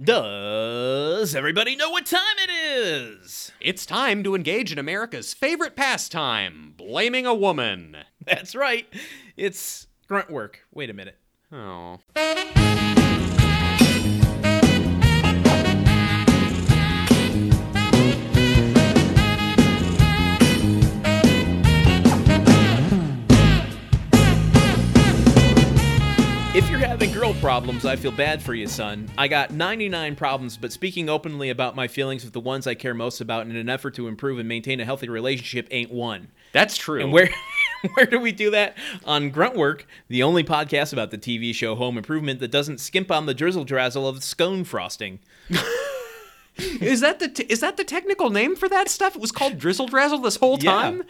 Does everybody know what time it is? It's time to engage in America's favorite pastime, blaming a woman. That's right. It's grunt work. Wait a minute. Oh. You're having girl problems, I feel bad for you, son. I got 99 problems, but speaking openly about my feelings with the ones I care most about in an effort to improve and maintain a healthy relationship ain't one. That's true. And where where do we do that? On Gruntwork, the only podcast about the TV show Home Improvement that doesn't skimp on the drizzle drazzle of scone frosting. is that the t- is that the technical name for that stuff? It was called Drizzle Drazzle this whole Yeah. time.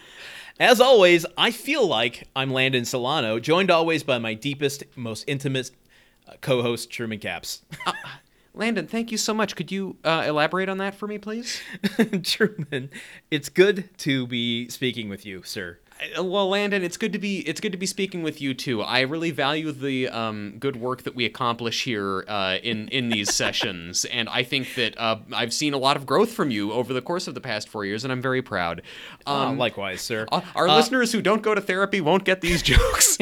As always, I feel like I'm Landon Solano, joined always by my deepest, most intimate co-host Truman Caps. Landon, thank you so much. Could you uh, elaborate on that for me, please? Truman, it's good to be speaking with you, sir. Uh, Well, Landon, it's good to be it's good to be speaking with you too. I really value the um, good work that we accomplish here uh, in in these sessions, and I think that uh, I've seen a lot of growth from you over the course of the past four years, and I'm very proud. Um, Um, likewise, sir. uh, our Uh, listeners who don't go to therapy won't get these jokes.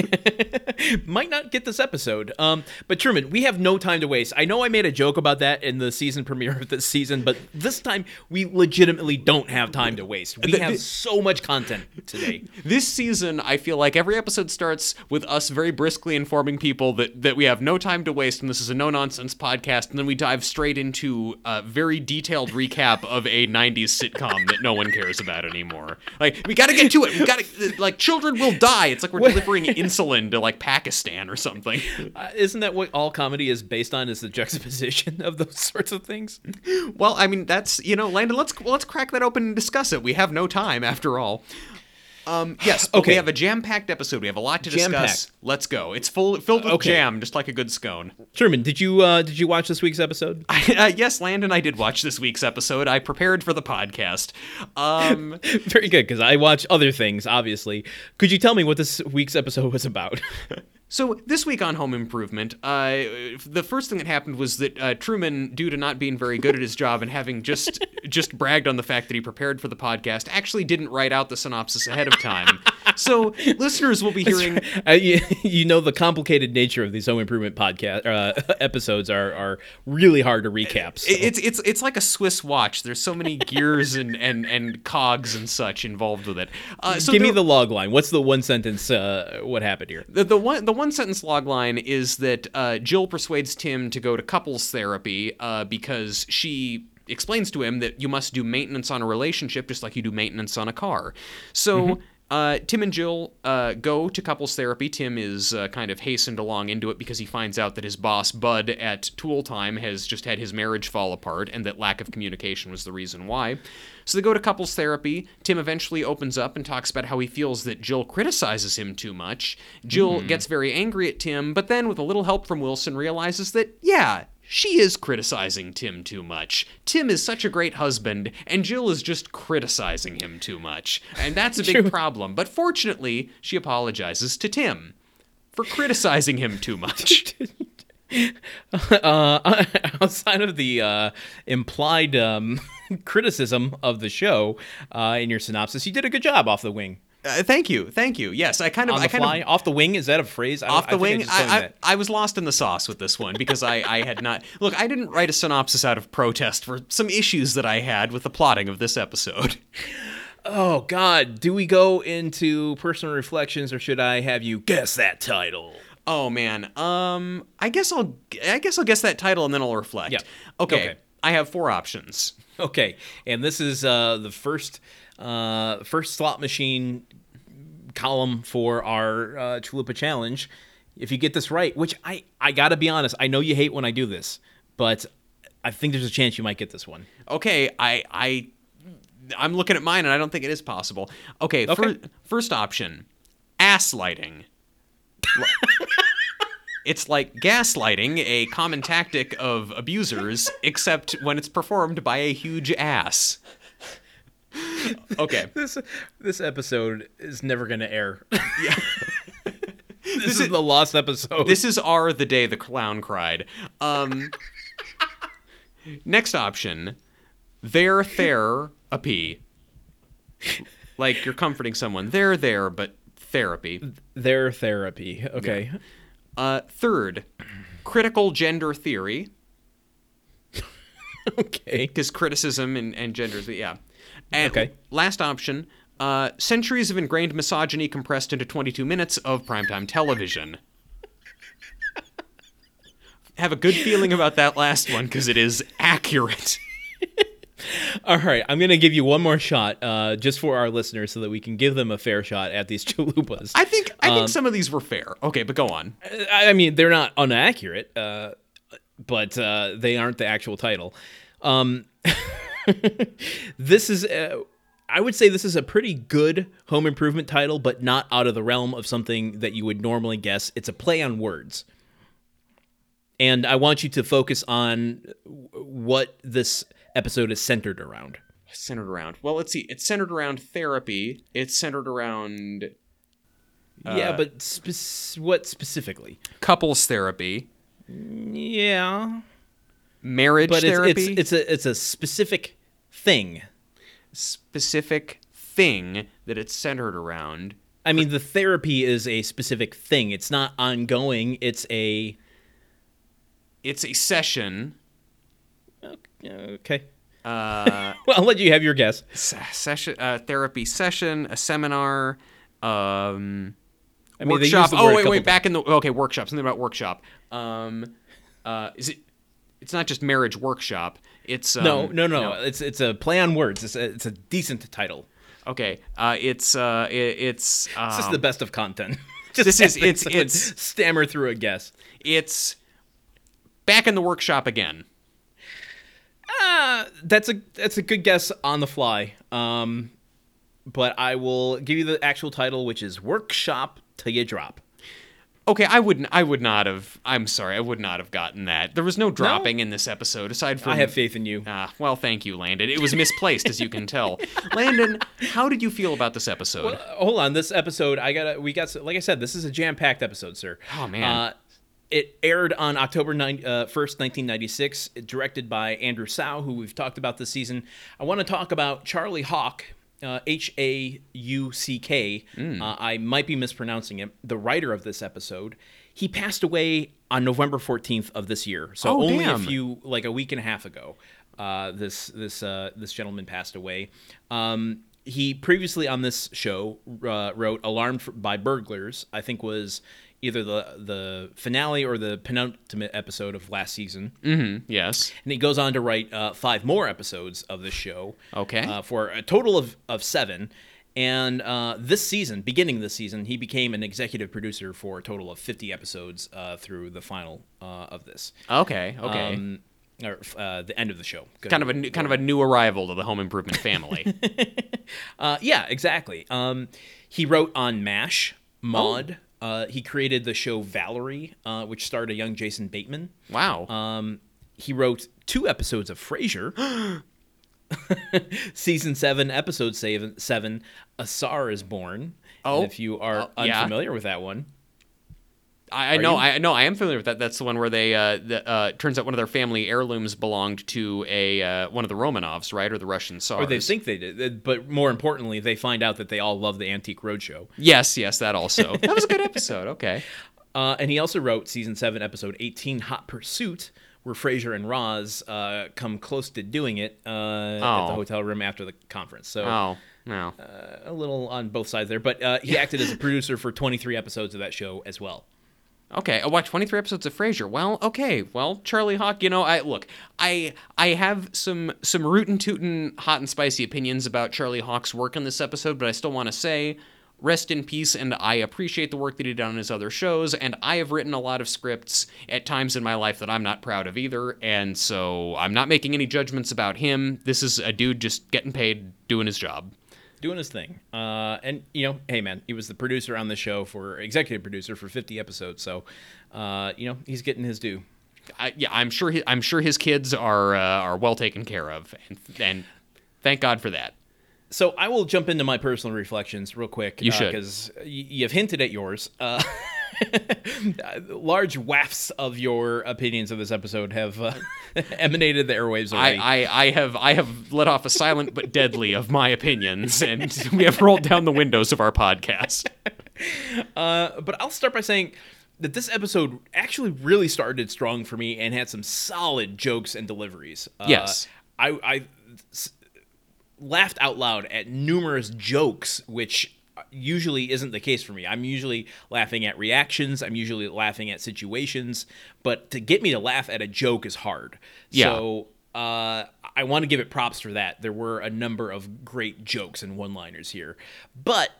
might not get this episode. Um, but Truman, we have no time to waste. I know I made a joke about that in the season premiere of this season, but this time we legitimately don't have time to waste. We have so much content today. this season, I feel like every episode starts with us very briskly informing people that, that we have no time to waste and this is a no nonsense podcast, and then we dive straight into a very detailed recap of a 90s sitcom that no one cares about anymore. Like, we gotta get to it. We gotta, like, children will die. It's like we're delivering insulin to, like, Pakistan or something. Uh, isn't that what all comedy is based on? Is the juxtaposition of those sorts of things? Well, I mean, that's, you know, Landon, let's, let's crack that open and discuss it. We have no time, after all. Um, yes, Okay. we have a jam-packed episode. We have a lot to discuss. Jam-packed. Let's go. It's full filled with Okay. jam, just like a good scone. Truman, did you uh, did you watch this week's episode? uh, yes, Landon, I did watch this week's episode. I prepared for the podcast. Um, Very good, because I watch other things, obviously. Could you tell me what this week's episode was about? so this week on Home Improvement, uh, the first thing that happened was that uh, Truman, due to not being very good at his job and having just just bragged on the fact that he prepared for the podcast, actually didn't write out the synopsis ahead of time. So listeners will be hearing. uh, you, you know the complicated nature of these home improvement podcast uh, episodes are are really hard to recap. so- It's it's it's like a Swiss watch. There's so many gears and, and, and cogs and such involved with it. Uh, so Give me the log line. What's the one sentence? Uh, what happened here? The, the one the one sentence log line is that uh, Jill persuades Tim to go to couples therapy uh, because she explains to him that you must do maintenance on a relationship just like you do maintenance on a car. So. Uh, Tim and Jill uh, go to couples therapy. Tim is uh, kind of hastened along into it because he finds out that his boss, Bud, at Tool Time has just had his marriage fall apart and that lack of communication was the reason why. So they go to couples therapy. Tim eventually opens up and talks about how he feels that Jill criticizes him too much. Jill gets very angry at Tim, but then, with a little help from Wilson, realizes that, yeah, she is criticizing Tim too much. Tim is such a great husband, and Jill is just criticizing him too much. And that's a big problem. But fortunately, she apologizes to Tim for criticizing him too much. Uh, outside of the uh, implied um, criticism of the show uh, in your synopsis, you did a good job off the wing. Uh, thank you, thank you. Yes, I kind of, I kind fly, of off the wing. Is that a phrase? I off I the I wing. I, I. I was lost in the sauce with this one because I, I had not. Look, I didn't write a synopsis out of protest for some issues that I had with the plotting of this episode. Oh God, do we go into personal reflections, or should I have you guess that title? Oh man. Um, I guess I'll, I guess I'll guess that title and then I'll reflect. Yeah. Okay. Okay. I have four options. Okay, and this is uh, the first uh, first slot machine column for our uh, Chalupa challenge. If you get this right, which I I gotta be honest, I know you hate when I do this, but I think there's a chance you might get this one. Okay. I, I, I'm looking at mine and I don't think it is possible. Okay. Okay. fir- first option, ass lighting. It's like gaslighting, a common tactic of abusers, except when it's performed by a huge ass. Okay. This this episode is never gonna air. Yeah. this, is, the lost episode. This is our the day the clown cried. Um Next option, there, there, a p. Like you're comforting someone. They're there, but therapy. Their therapy. Okay. Uh, third, critical gender theory, Okay. because criticism and, and genders, yeah. And Okay. last option, uh, centuries of ingrained misogyny compressed into 22 minutes of primetime television. Have a good feeling about that last one because it is accurate. All right. I'm gonna give you one more shot, uh, just for our listeners, so that we can give them a fair shot at these chalupas. I think I think Um, some of these were fair. Okay, but go on. I I mean, they're not inaccurate, uh, but uh, they aren't the actual title. Um, this is, uh, I would say, this is a pretty good home improvement title, but not out of the realm of something that you would normally guess. It's a play on words, and I want you to focus on what this episode is centered around. Centered around. Well, let's see. It's centered around therapy. It's centered around yeah, but spec- what specifically? couples therapy, Yeah, marriage but it's, therapy, it's it's a it's a specific thing. specific thing that it's centered around. I mean, the therapy is a specific thing. It's not ongoing. It's a It's a session. okay. Uh, Well, I'll let you have your guess. se- session, uh, therapy session, a seminar, um, I mean, they workshop. Oh wait, wait, back in the okay workshop. Something about workshop. Um, uh, is it? It's not just marriage workshop. It's um, No, no, no, It's it's a play on words. It's a, it's a decent title. Okay, uh, it's uh, it, it's um, This is the best of content. Just this is- it's- it's- stammer through a guess. it's back in the workshop again. Ah, that's a that's a good guess on the fly. Um, but I will give you the actual title, which is Workshop Till You Drop. Okay, I wouldn't. I would not have. I'm sorry, I would not have gotten that. There was no dropping in this episode aside from. I have faith in you. Ah, well, thank you, Landon. It was misplaced, as you can tell. Landon, how did you feel about this episode? Uh, hold on this episode i gotta we got like i said this is a jam-packed episode sir Oh, man. uh, it aired on october 9, uh, 1st 1996 directed by Andrew Tsao who we've talked about this season i want to talk about Charlie Hauck uh, h-a-u-c-k Hmm. uh, i might be mispronouncing it the writer of this episode he passed away on november 14th of this year so Oh, only damn. a few like a week and a half ago uh, this this uh, this gentleman passed away. Um, he previously on this show uh, wrote "Alarmed by Burglars." I think was either the the finale or the penultimate episode of last season. mm-hmm. Yes. And he goes on to write uh, five more episodes of this show. Okay. Uh, for a total of, of seven. And uh, this season, beginning this season, he became an executive producer for a total of 50 episodes uh, through the final uh, of this. Okay. Okay. Um, or uh, the end of the show. Good kind of a new, kind of a new arrival to the Home Improvement family. Uh, yeah, exactly. Um, he wrote on MASH, Maude. Uh, he created the show Valerie, uh, which starred a young Jason Bateman. wow. Um, he wrote two episodes of Frasier. Season seven, episode seven, seven A Tsar is born. Oh. And if you are yeah. unfamiliar with that one, I, I know, you? I know, I am familiar with that. That's the one where they, uh, the, uh, turns out one of their family heirlooms belonged to a uh, one of the Romanovs, right, or the Russian Tsars. or they think they did, uh, but more importantly, they find out that they all love the Antique Roadshow. Yes, yes, that also. that was a good episode. Okay. Uh, and he also wrote season seven, episode eighteen, "Hot Pursuit," where Frasier and Roz uh, come close to doing it uh, at Oh. the hotel room after the conference. So Oh no. uh, a little on both sides there. But uh, he acted as a producer for 23 episodes of that show as well. Okay, I watched 23 episodes of Frasier. Well, okay. Well, Charlie Hauck, you know, I look, I I have some some rootin' tootin' hot and spicy opinions about Charlie Hauck's work in this episode, but I still want to say rest in peace and I appreciate the work that he did on his other shows and I have written a lot of scripts at times in my life that I'm not proud of either, and so I'm not making any judgments about him. This is a dude just getting paid doing his job. Doing his thing. Uh, and, you know, hey, man, he was the producer on the show for executive producer for 50 episodes. So, uh, you know, he's getting his due. I, yeah, I'm sure. He, I'm sure his kids are uh, are well taken care of, and and thank God for that. So I will jump into my personal reflections real quick. You should. Because you've hinted at yours. Large wafts of your opinions of this episode have uh, emanated the airwaves already. I, I, I have I have let off a silent but deadly of my opinions, and we have rolled down the windows of our podcast. Uh, but I'll start by saying that this episode actually really started strong for me and had some solid jokes and deliveries. Uh, Yes. I, I s- laughed out loud at numerous jokes, which usually isn't the case for me. I'm usually laughing at reactions, I'm usually laughing at situations, but to get me to laugh at a joke is hard. Yeah. So uh, I want to give it props for that. There were a number of great jokes and one liners here, but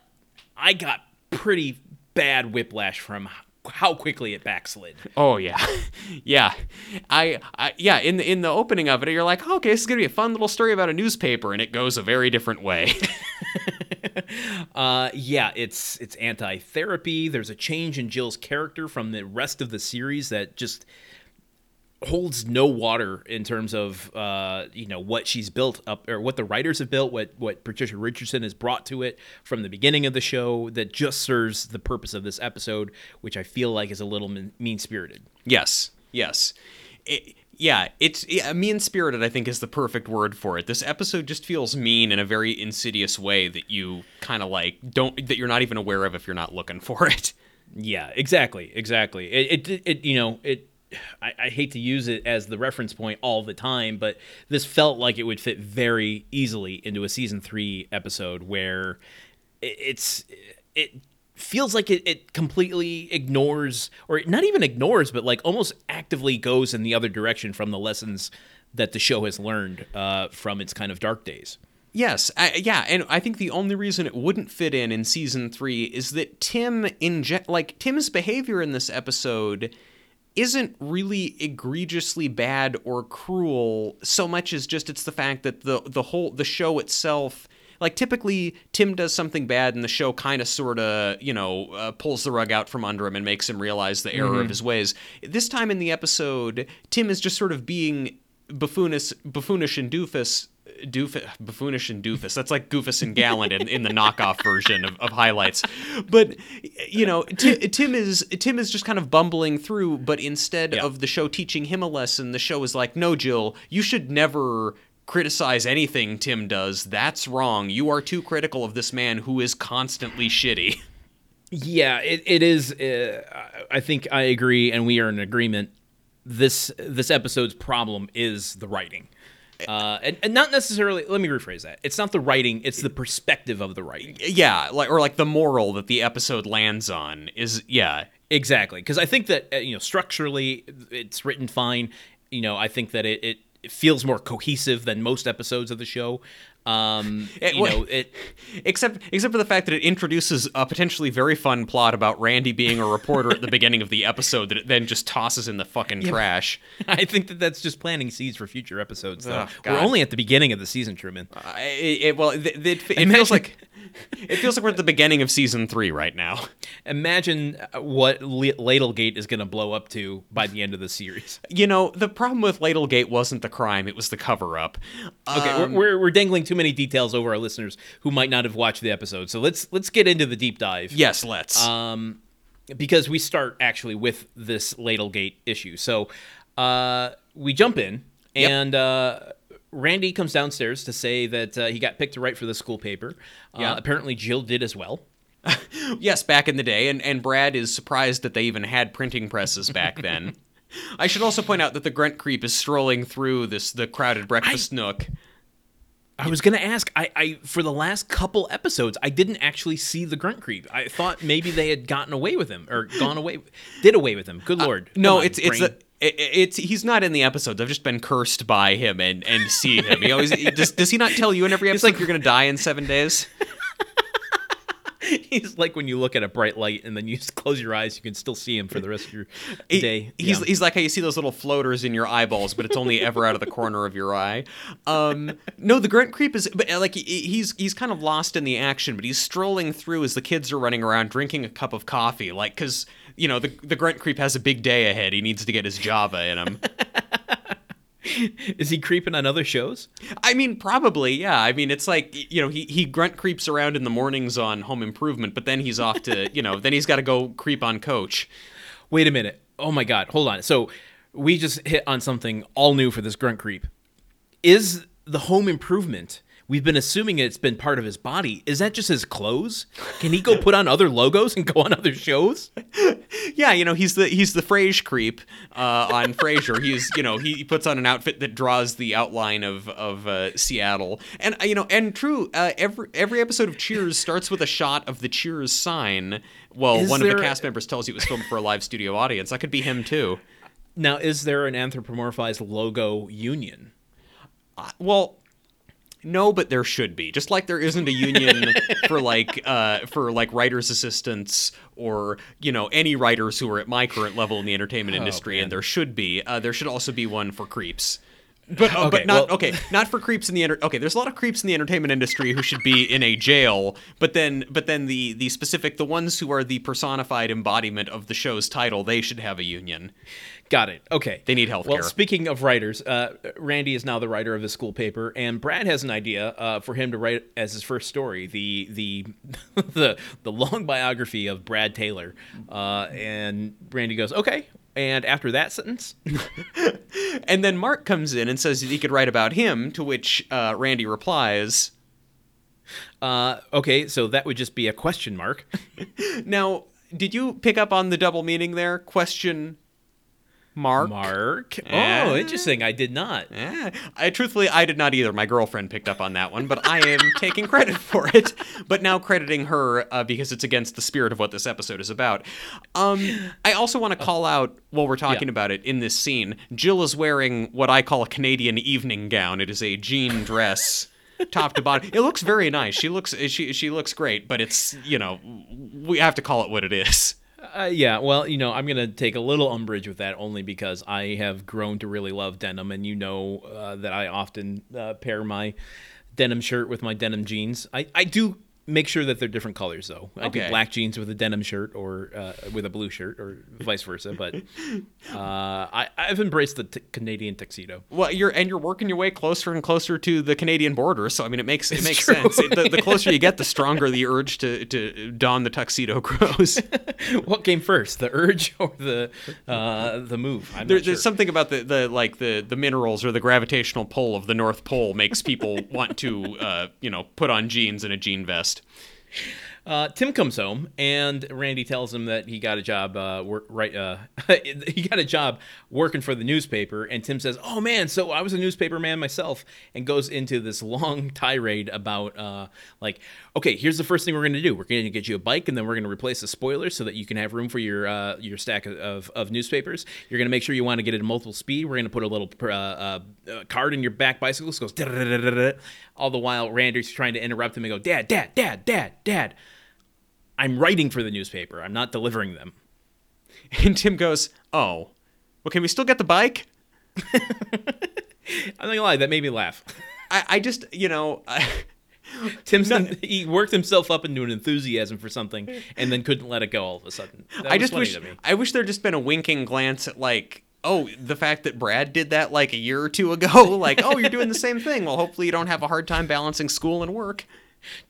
I got pretty bad whiplash from how quickly it backslid. Oh yeah, yeah. I, I yeah. In the in the opening of it, you're like, okay, this is gonna be a fun little story about a newspaper, and it goes a very different way. Uh, yeah, it's it's anti-therapy. There's a change in Jill's character from the rest of the series that just holds no water in terms of uh, you know what she's built up or what the writers have built, what what Patricia Richardson has brought to it from the beginning of the show that just serves the purpose of this episode, which I feel like is a little mean spirited. yes, yes. It, yeah, it's yeah, mean spirited. I think is the perfect word for it. This episode just feels mean in a very insidious way that you kind of like don't that you're not even aware of if you're not looking for it. Yeah, exactly, exactly. It, it, it you know, it. I, I hate to use it as the reference point all the time, but this felt like it would fit very easily into a season three episode where it, it's it feels like it, it completely ignores, or not even ignores, but like almost actively goes in the other direction from the lessons that the show has learned uh, from its kind of dark days. Yes, I, yeah, and I think the only reason it wouldn't fit in in season three is that Tim inject like Tim's behavior in this episode isn't really egregiously bad or cruel so much as just it's the fact that the the whole the show itself like typically tim does something bad and the show kind of sort of you know uh, pulls the rug out from under him and makes him realize the error of his ways. This time in the episode tim is just sort of being buffoonish buffoonish and doofus Doofus, buffoonish and doofus. That's like Goofus and Gallant in, in the knockoff version of, of highlights. But you know, Ti- Tim is Tim is just kind of bumbling through. But instead Yeah. of the show teaching him a lesson, the show is like, "No, Jill, you should never criticize anything Tim does. That's wrong. You are too critical of this man who is constantly shitty." Yeah, it, it is. Uh, I think I agree, and we are in agreement. This this episode's problem is the writing, uh, and, and not necessarily. Let me rephrase that. It's not the writing; it's the perspective of the writing. Yeah, like or like the moral that the episode lands on is yeah. Exactly, because I think that uh, you know structurally it's written fine. You know, I think that it, it, it feels more cohesive than most episodes of the show. Um, It- you know, it. Except, except for the fact that it introduces a potentially very fun plot about Randy being a reporter at the beginning of the episode that it then just tosses in the fucking trash. I think that that's just planting seeds for future episodes. Though Ugh, we're only at the beginning of the season, Truman. I- it, it- well, it, it, it feels like it feels like we're at the beginning of season three right now. Imagine uh, what Ladlegate is going to blow up to by the end of the series. You know, the problem with Ladlegate wasn't the crime; it was the cover-up. Okay, Um, we're, we're we're dangling too many details over our listeners who might not have watched the episode. So let's let's get into the deep dive. yes, let's. Um, because we start actually with this Ladlegate issue. So uh, we jump in, Yep. and uh, Randy comes downstairs to say that uh, he got picked to write for the school paper. Uh, Yeah. Apparently, Jill did as well. Yes, back in the day, and, and Brad is surprised that they even had printing presses back then. I should also point out that the grunt creep is strolling through this the crowded breakfast nook. I was gonna ask. I, I for the last couple episodes, I didn't actually see the grunt creep. I thought maybe they had gotten away with him or gone away, did away with him. Good lord! Uh, No, on, it's it's a, it's he's not in the episodes. I've just been cursed by him and and seeing him. He always does. Does he not tell you in every episode like you're gonna die in seven days? He's like when you look at a bright light and then you just close your eyes, you can still see him for the rest of your He- day. He's Yeah. he's like how you see those little floaters in your eyeballs, but it's only ever out of the corner of your eye. Um, no, the grunt creep is, but uh, like he's he's kind of lost in the action, but he's strolling through as the kids are running around drinking a cup of coffee, like because you know the the grunt creep has a big day ahead. He needs to get his Java in him. Is he creeping on other shows? I mean, probably, yeah. I mean, it's like you know, he he grunt creeps around in the mornings on Home Improvement, but then he's off to you know, then he's got to go creep on Coach. Wait a minute. Oh my God. Hold on. So we just hit on something all new for this grunt creep. Is the home improvement? We've been assuming it's been part of his body. Is that just his clothes? Can he go put on other logos and go on other shows? Yeah, you know, he's the he's the Frasier creep uh, on Frasier. He's you know he puts on an outfit that draws the outline of of uh, Seattle, and uh, you know, and true. Uh, every every episode of Cheers starts with a shot of the Cheers sign. Well, Is one of the cast members tells you it was filmed for a live studio audience. That could be him too. Now, is there an anthropomorphized logo union? Uh, well. No, but there should be. Just like there isn't a union for like uh, for like writers' assistants or you know any writers who are at my current level in the entertainment industry, man. and there should be. Uh, there should also be one for creeps. But uh, Okay, but not well- okay, not for creeps in the enter- okay. There's a lot of creeps in the entertainment industry who should be in a jail. But then but then the the specific the ones who are the personified embodiment of the show's title, they should have a union. Got it. Okay. They need healthcare. Well, speaking of writers, uh, Randy is now the writer of his school paper, and Brad has an idea uh, for him to write as his first story the the the the long biography of Brad Taylor. Uh, and Randy goes, "Okay." And after that sentence, And then Mark comes in and says that he could write about him, to which uh, Randy replies, uh, okay, so that would just be a question mark. Now, did you pick up on the double meaning there? Question mark. Mark. Oh, interesting. I did not. I truthfully I did not either. My girlfriend picked up on that one, but I am taking credit for it. But now crediting her uh, because it's against the spirit of what this episode is about. Um, I also want to call out while we're talking Yeah. about it in this scene. Jill is wearing what I call a Canadian evening gown. It is a jean dress. Top to bottom, it looks very nice. She looks she she looks great, but it's you know we have to call it what it is. Uh, yeah, well, you know, I'm going to take a little umbrage with that only because I have grown to really love denim, and you know uh, that I often uh, pair my denim shirt with my denim jeans. I, I do make sure that they're different colors, though. I Okay. do black jeans with a denim shirt or uh, with a blue shirt or vice versa, but uh, I, I've embraced the t- Canadian tuxedo. Well, you're and you're working your way closer and closer to the Canadian border, so I mean, it makes it It's makes true. sense. The, the closer you get, the stronger the urge to, to don the tuxedo grows. what came first, the urge or the uh, the move? There, sure. There's something about the, the like the, the minerals or the gravitational pull of the North Pole makes people want to uh, you know put on jeans and a jean vest. Uh, Tim comes home and Randy tells him that he got a job uh, work right. Uh, he got a job working for the newspaper, and Tim says, "Oh man, so I was a newspaper man myself," and goes into this long tirade about uh, like, okay, here's the first thing we're going to do: we're going to get you a bike, and then we're going to replace the spoilers so that you can have room for your uh, your stack of, of, of newspapers. You're going to make sure you want to get it at multiple speed. We're going to put a little uh, uh, uh, card in your back bicycle. So it goes all the while Randy's trying to interrupt him and go, "Dad, Dad, Dad, Dad, Dad." I'm writing for the newspaper. I'm not delivering them. And Tim goes, "Oh, well, can we still get the bike?" I'm not gonna lie, that made me laugh. I, I just you know. I, Tim's he worked himself up into an enthusiasm for something and then couldn't let it go all of a sudden. That I just wish I wish there'd just been a winking glance at like oh, the fact that Brad did that like a year or two ago, like, oh, you're doing the same thing. Well, hopefully you don't have a hard time balancing school and work.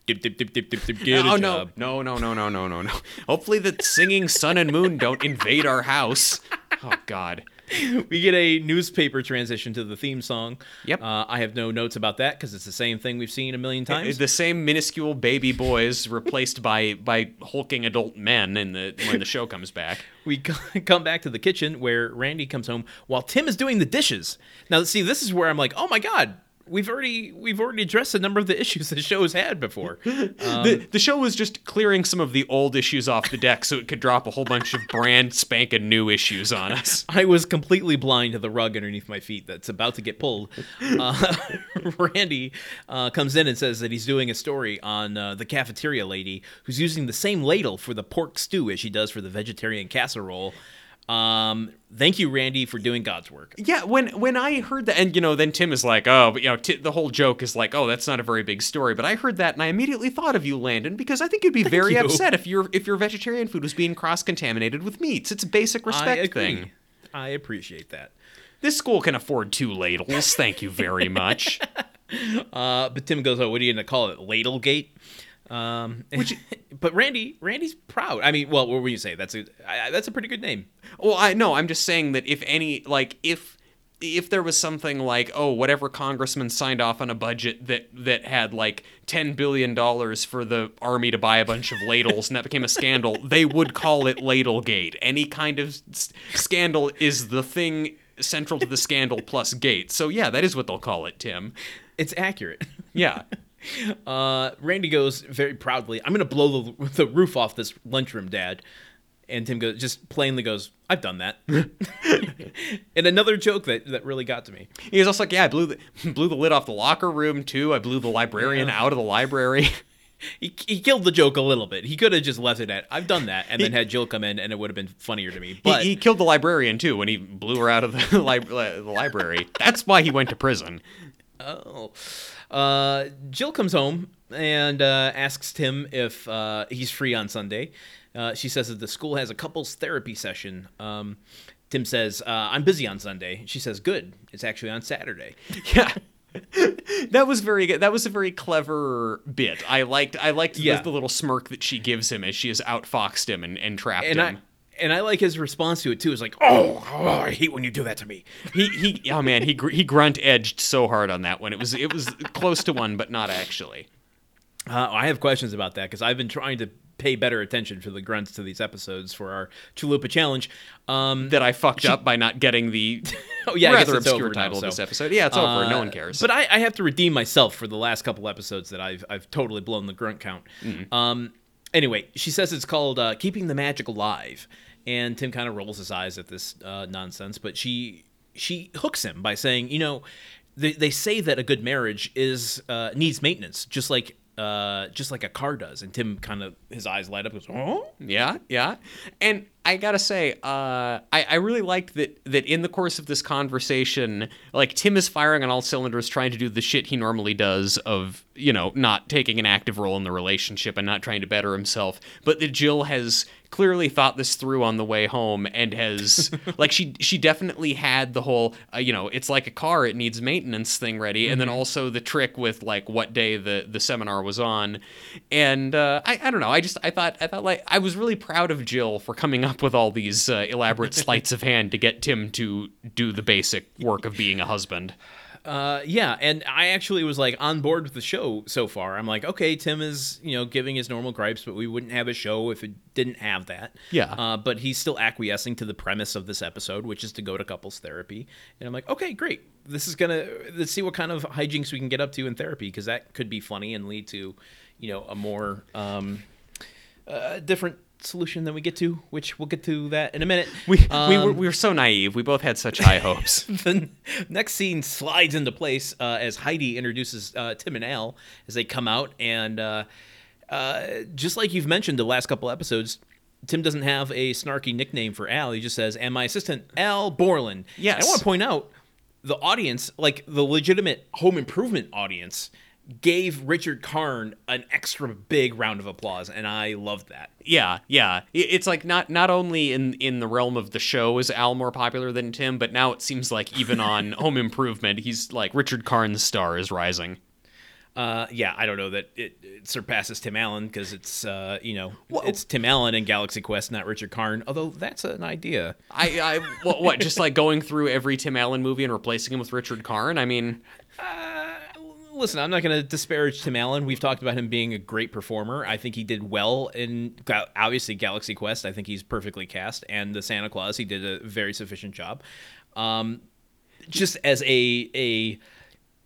Dip, dip, dip, dip, dip, dip, get oh, no. No, no, no, no, no, no, no. Hopefully the singing sun and moon don't invade our house. Oh, God. We get a newspaper transition to the theme song. Yep. Uh, I have no notes about that because it's the same thing we've seen a million times. the same minuscule baby boys replaced by by hulking adult men in the when the show comes back we come back to the kitchen where Randy comes home while Tim is doing the dishes. Now, see, this is where I'm like, oh my god, we've already we've already addressed a number of the issues the show has had before. the, the show was just clearing some of the old issues off the deck so it could drop a whole bunch of brand spanking new issues on us I was completely blind to the rug underneath my feet that's about to get pulled. Uh, Randy uh, comes in and says that he's doing a story on uh, the cafeteria lady who's using the same ladle for the pork stew as she does for the vegetarian casserole. Um, thank you, Randy, for doing God's work. Yeah, when when I heard that, and you know, then Tim is like, "Oh, but you know, t- the whole joke is like, oh, that's not a very big story." But I heard that, and I immediately thought of you, Landon, because I think you'd be very you. upset if your if your vegetarian food was being cross contaminated with meats. It's a basic respect thing. I appreciate that. This school can afford two ladles. Thank you very much. Uh, but Tim goes, "Oh, what are you gonna call it? Ladlegate?" Um, Which, but Randy, Randy's proud. I mean, well, what were you say? That's a I, that's a pretty good name. Well, I no, I'm just saying that if any, like, if if there was something like, oh, whatever congressman signed off on a budget that that had like ten billion dollars for the army to buy a bunch of ladles, and that became a scandal, they would call it Ladlegate. Any kind of s- scandal is the thing central to the scandal plus gate. So yeah, that is what they'll call it, Tim. It's accurate. Yeah. Uh, Randy goes very proudly, "I'm gonna blow the, the roof off this lunchroom, Dad." And Tim goes, just plainly goes, "I've done that." and another joke that that really got to me. He was also like, yeah, I blew the blew the lid off the locker room too. I blew the librarian out of the library. He, he killed the joke a little bit. He could have just left it at "I've done that" and then had Jill come in, and it would have been funnier to me. But he killed the librarian too when he blew her out of the, li- the library. That's why he went to prison. Oh. Uh, Jill comes home and uh, asks Tim if uh, he's free on Sunday. Uh, she says that the school has a couples therapy session. Um, Tim says, uh, I'm busy on Sunday. She says, Good. It's actually on Saturday. Yeah. that was very good. That was a very clever bit. I liked I liked Yeah. the, the little smirk that she gives him as she has outfoxed him and, and trapped And him. I. And I like his response to it too. Is like, oh, oh, I hate when you do that to me. he he oh man, he gr- he grunt edged so hard on that one. It was it was close to one but not actually. Uh, I have questions about that because I've been trying to pay better attention for the grunts to these episodes for our Chalupa challenge. Um, That I fucked up by not getting the oh yeah, rather it's obscure over now, title of this episode. Yeah, it's over. No Uh, one cares. But I, I have to redeem myself for the last couple episodes that I've I've totally blown the grunt count. Mm-hmm. Um, anyway, she says it's called uh, "Keeping the Magic Alive," and Tim kind of rolls his eyes at this uh, nonsense. But she she hooks him by saying, you know, they, they say that a good marriage is uh, needs maintenance, just like. Uh, just like a car does, and Tim kind of his eyes light up. Goes, oh, Yeah, yeah. And I gotta say, uh, I, I really liked that that in the course of this conversation, like Tim is firing on all cylinders, trying to do the shit he normally does of you know not taking an active role in the relationship and not trying to better himself, but that Jill has clearly thought this through on the way home and has like she she definitely had the whole uh, you know it's like a car it needs maintenance thing ready and then also the trick with like what day the the seminar was on. And uh, I, I don't know i just i thought i thought like i was really proud of jill for coming up with all these uh, elaborate sleights of hand to get tim to do the basic work of being a husband Uh, yeah, and I actually was like on board with the show so far. I'm like, okay, Tim is you know giving his normal gripes, but we wouldn't have a show if it didn't have that. Yeah. Uh, but he's still acquiescing to the premise of this episode, which is to go to couples therapy. And I'm like, okay, great. This is gonna let's see what kind of hijinks we can get up to in therapy because that could be funny and lead to, you know, a more um, uh, different solution than we get to, which we'll get to that in a minute. we, we, Um, were, we were so naive we both had such high hopes the next scene slides into place uh, as Heidi introduces uh, Tim and Al as they come out, and uh, uh, just like you've mentioned the last couple episodes. Tim doesn't have a snarky nickname for Al. He just says, "And my assistant, Al Borland." Yes. And I want to point out the audience, like the legitimate home improvement audience, gave Richard Karn an extra big round of applause, and I loved that. Yeah, yeah. It's like not not only in in the realm of the show is Al more popular than Tim, but now it seems like even on Home Improvement, he's like Richard Karn's star is rising. Uh, yeah, I don't know that it, it surpasses Tim Allen because it's uh, you know Well- it's Tim Allen in Galaxy Quest, not Richard Karn. Although that's an idea. I, I what, what just like going through every Tim Allen movie and replacing him with Richard Karn. I mean, Uh, listen, I'm not going to disparage Tim Allen. We've talked about him being a great performer. I think he did well in obviously Galaxy Quest. I think he's perfectly cast, and the Santa Claus he did a very sufficient job. Um, just as a a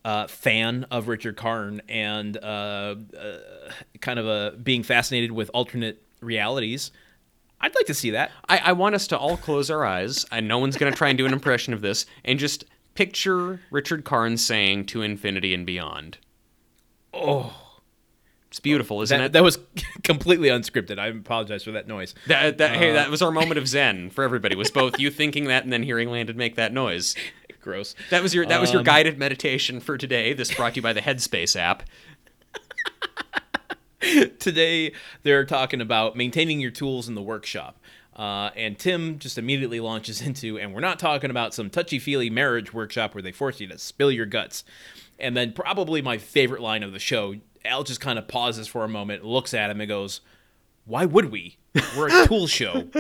uh, fan of Richard Karn and uh, uh, kind of a being fascinated with alternate realities, I'd like to see that. I, I want us to all close our eyes, and no one's gonna try and do an impression of this, and just picture Richard Karn saying "To infinity and beyond." Oh, It's beautiful, isn't that, it? that was completely unscripted. I apologize for that noise. That, that, Uh, hey, that was our moment of zen for everybody. Was both you thinking that and then hearing Landon make that noise. Gross. That was your that was your Um, guided meditation for today. This brought to you by the Headspace app. Today they're talking about maintaining your tools in the workshop. Uh, and Tim just immediately launches into, and we're not talking about some touchy feely marriage workshop where they force you to spill your guts. And then, probably my favorite line of the show, Al just kind of pauses for a moment, looks at him, and goes, Why would we? We're a tool show.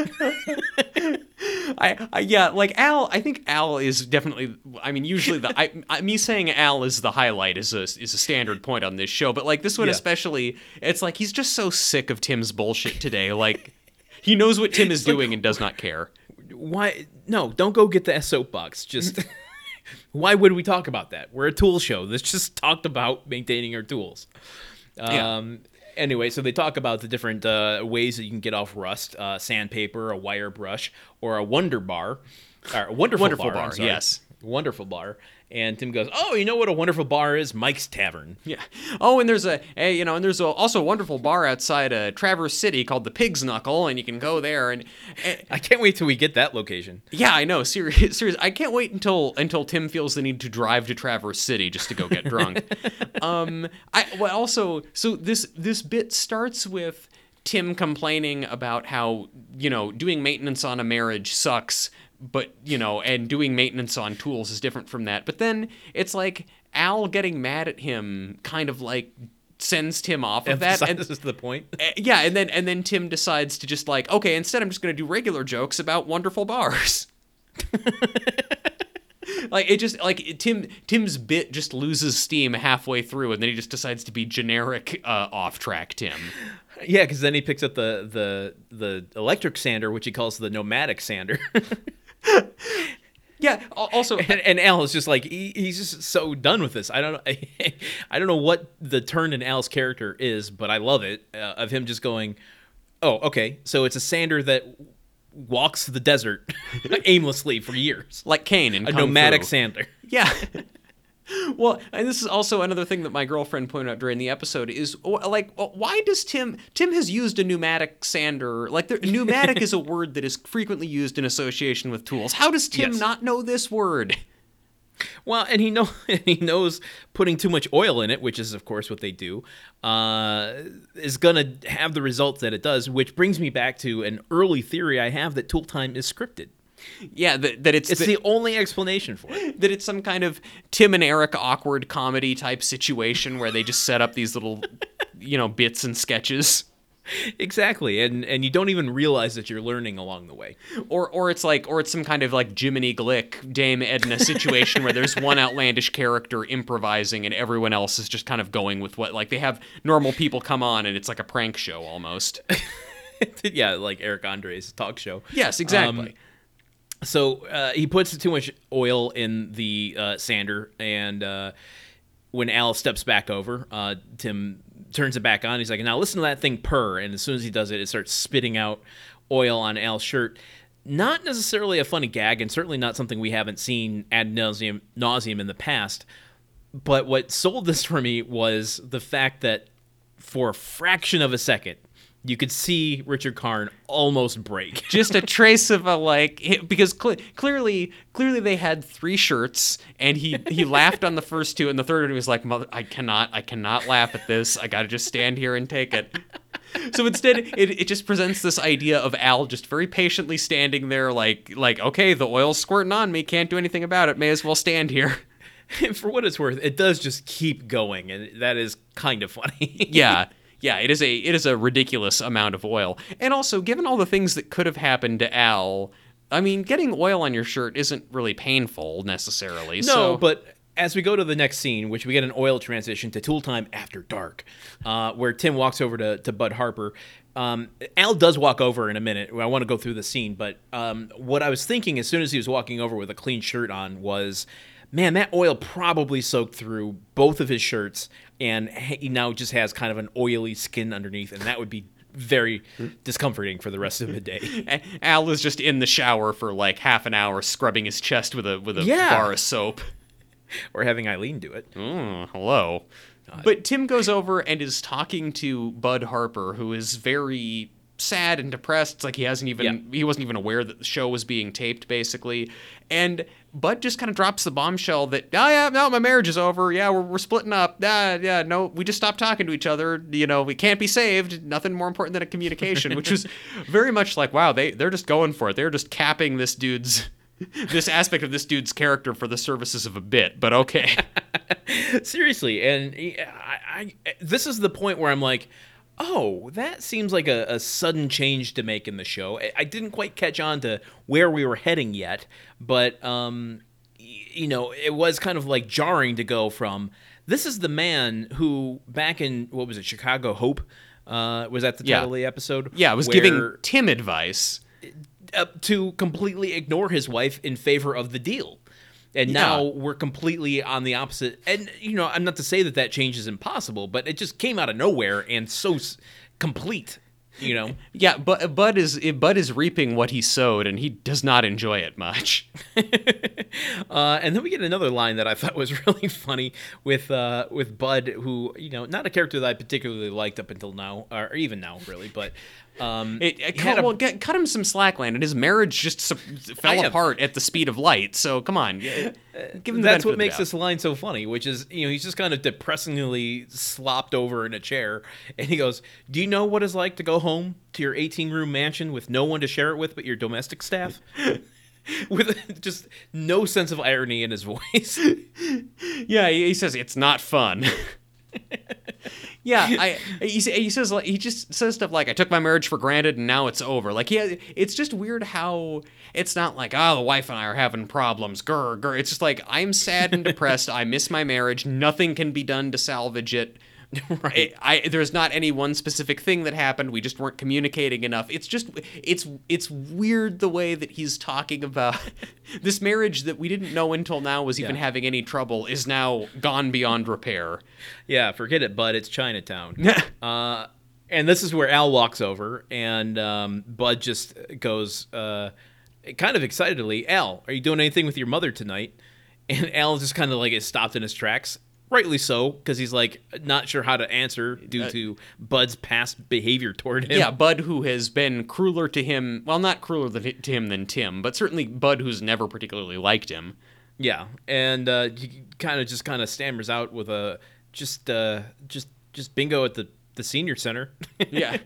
I, I yeah, like Al. I think Al is definitely. I mean, usually the I, I me saying Al is the highlight is a is a standard point on this show, but like this one Yeah. especially, it's like he's just so sick of Tim's bullshit today. Like he knows what Tim is doing and does not care. Why? No, don't go get the soapbox. Just. Why would we talk about that? We're a tool show. Let's just talked about maintaining our tools. Yeah. Um, Anyway, so they talk about the different uh, ways that you can get off rust: uh, sandpaper, a wire brush, or a Wonder Bar, or a wonderful, Wonderful bar. bar, yes. wonderful bar. And Tim goes, "Oh, you know what a wonderful bar is? Mike's Tavern." Yeah. Oh, and there's a, a you know, and there's a, also a wonderful bar outside uh, Traverse City called the Pig's Knuckle, and you can go there and. and I can't wait till we get that location. yeah, I know. Serious, serious. I can't wait until until Tim feels the need to drive to Traverse City just to go get drunk. um, I well also so this this bit starts with Tim complaining about how you know doing maintenance on a marriage sucks, but you know, and doing maintenance on tools is different from that. But then it's like Al getting mad at him, kind of like sends Tim off of that. And, Emphasizes the point. uh, yeah, and then and then Tim decides to just like, okay, instead I'm just gonna do regular jokes about wonderful bars. like it just like it- Tim Tim's bit just loses steam halfway through, and then he just decides to be generic uh, off track Tim. Yeah, because then he picks up the the the electric sander, which he calls the nomadic sander, Yeah. Also, and, and Al is just like he, he's just so done with this. I don't know, I don't know what the turn in Al's character is, but I love it uh, of him just going, "Oh, okay, so it's a sander that walks the desert aimlessly for years, like Caine and a nomadic sander." Yeah. well, and this is also another thing that my girlfriend pointed out during the episode is like, why does Tim Tim has used a pneumatic sander? Like, the, pneumatic is a word that is frequently used in association with tools. How does Tim Yes. not know this word? Well, and he know he knows putting too much oil in it, which is of course what they do, uh, is gonna have the results that it does. Which brings me back to an early theory I have that Tool Time is scripted. Yeah, that, that it's, It's the- the only explanation for it. that it's some kind of Tim and Eric awkward comedy type situation where they just set up these little, you know, bits and sketches. Exactly, and and you don't even realize that you're learning along the way. Or, or it's like, or it's some kind of like Jiminy Glick, Dame Edna situation where there's one outlandish character improvising and everyone else is just kind of going with what, like they have normal people come on and it's like a prank show almost. yeah, like Eric Andre's talk show. Yes, exactly. Um, So uh, he puts too much oil in the uh, sander, and uh, when Al steps back over, uh, Tim turns it back on. He's like, "Now listen to that thing purr." And as soon as he does it, it starts spitting out oil on Al's shirt. Not necessarily a funny gag, and certainly not something we haven't seen ad nauseum, nauseum in the past. But what sold this for me was the fact that for a fraction of a second, you could see Richard Karn almost break. just a trace of a like because cle clearly clearly they had three shirts and he he laughed on the first two and the third one he was like mother I cannot I cannot laugh at this. I got to just stand here and take it. So instead it, it just presents this idea of Al just very patiently standing there like like okay the oil's squirting on me. Can't do anything about it. May as well stand here. For what it's worth, it does just keep going, and that is kind of funny. yeah yeah it is a it is a ridiculous amount of oil and also given all the things that could have happened to al i mean getting oil on your shirt isn't really painful necessarily no, so but as we go to the next scene, which we get an oil transition to Tool Time After Dark, uh, where Tim walks over to, to Bud Harper. Um, Al does walk over in a minute. I want to go through the scene, but um, what I was thinking as soon as he was walking over with a clean shirt on was, man, that oil probably soaked through both of his shirts, and he now just has kind of an oily skin underneath, and that would be very discomforting for the rest of the day. Al is just in the shower for like half an hour scrubbing his chest with a with a Yeah. bar of soap or having Eileen do it. Mm, hello. But Tim goes over and is talking to Bud Harper, who is very sad and depressed. It's like he hasn't even Yeah. he wasn't even aware that the show was being taped, basically. And Bud just kind of drops the bombshell that, oh yeah, no, my marriage is over. Yeah, we're, we're splitting up. Yeah, yeah, no, we just stopped talking to each other. You know, we can't be saved. Nothing more important than a communication, which was very much like, wow, they they're just going for it. They're just capping this dude's this aspect of this dude's character for the services of a bit. But okay. Seriously, and I, I, this is the point where I'm like, oh, that seems like a, a sudden change to make in the show. I, I didn't quite catch on to where we were heading yet, but um, y- you know, it was kind of like jarring to go from this is the man who back in what was it, Chicago Hope. Uh, was that the Yeah. title of the episode? Yeah, I was giving Tim advice. uh, to completely ignore his wife in favor of the deal. And now we're completely on the opposite. And you know, I'm not to say that that change is impossible, but it just came out of nowhere and so s- complete. You know, Yeah, but Bud is Bud is reaping what he sowed, and he does not enjoy it much. uh, and then we get another line that I thought was really funny with uh, with Bud, who you know, not a character that I particularly liked up until now, or even now, really. But um, It, it cut, a- well, get, cut him some slack, Landon. His marriage just su- fell I am- apart at the speed of light. So come on, yeah, give him that's what makes this line so funny, which is you know he's just kind of depressingly slopped over in a chair, and he goes, "Do you know what it's like to go home to your 18 room mansion with no one to share it with but your domestic staff?" with just no sense of irony in his voice. Yeah, he, he says it's not fun. yeah, I he, he says he just says stuff like I took my marriage for granted and now it's over. Like yeah, it's just weird how it's not like oh the wife and I are having problems. Grr grr. It's just like I'm sad and depressed. I miss my marriage. Nothing can be done to salvage it. right. I, there's not any one specific thing that happened. We just weren't communicating enough. It's just it's it's weird the way that he's talking about this marriage that we didn't know until now was even Yeah. having any trouble is now gone beyond repair. yeah, forget it, Bud. It's Chinatown. Uh, and this is where Al walks over, and um, Bud just goes, uh, kind of excitedly, "Al, are you doing anything with your mother tonight?" And Al just kind of like is stopped in his tracks, rightly so, because he's like not sure how to answer due to Bud's past behavior toward him. yeah, Bud, who has been crueler to him, well, not crueler than, to him than Tim, but certainly Bud, who's never particularly liked him. yeah, and uh, he kind of just kind of stammers out with a just uh, just just bingo at the the senior center. Yeah.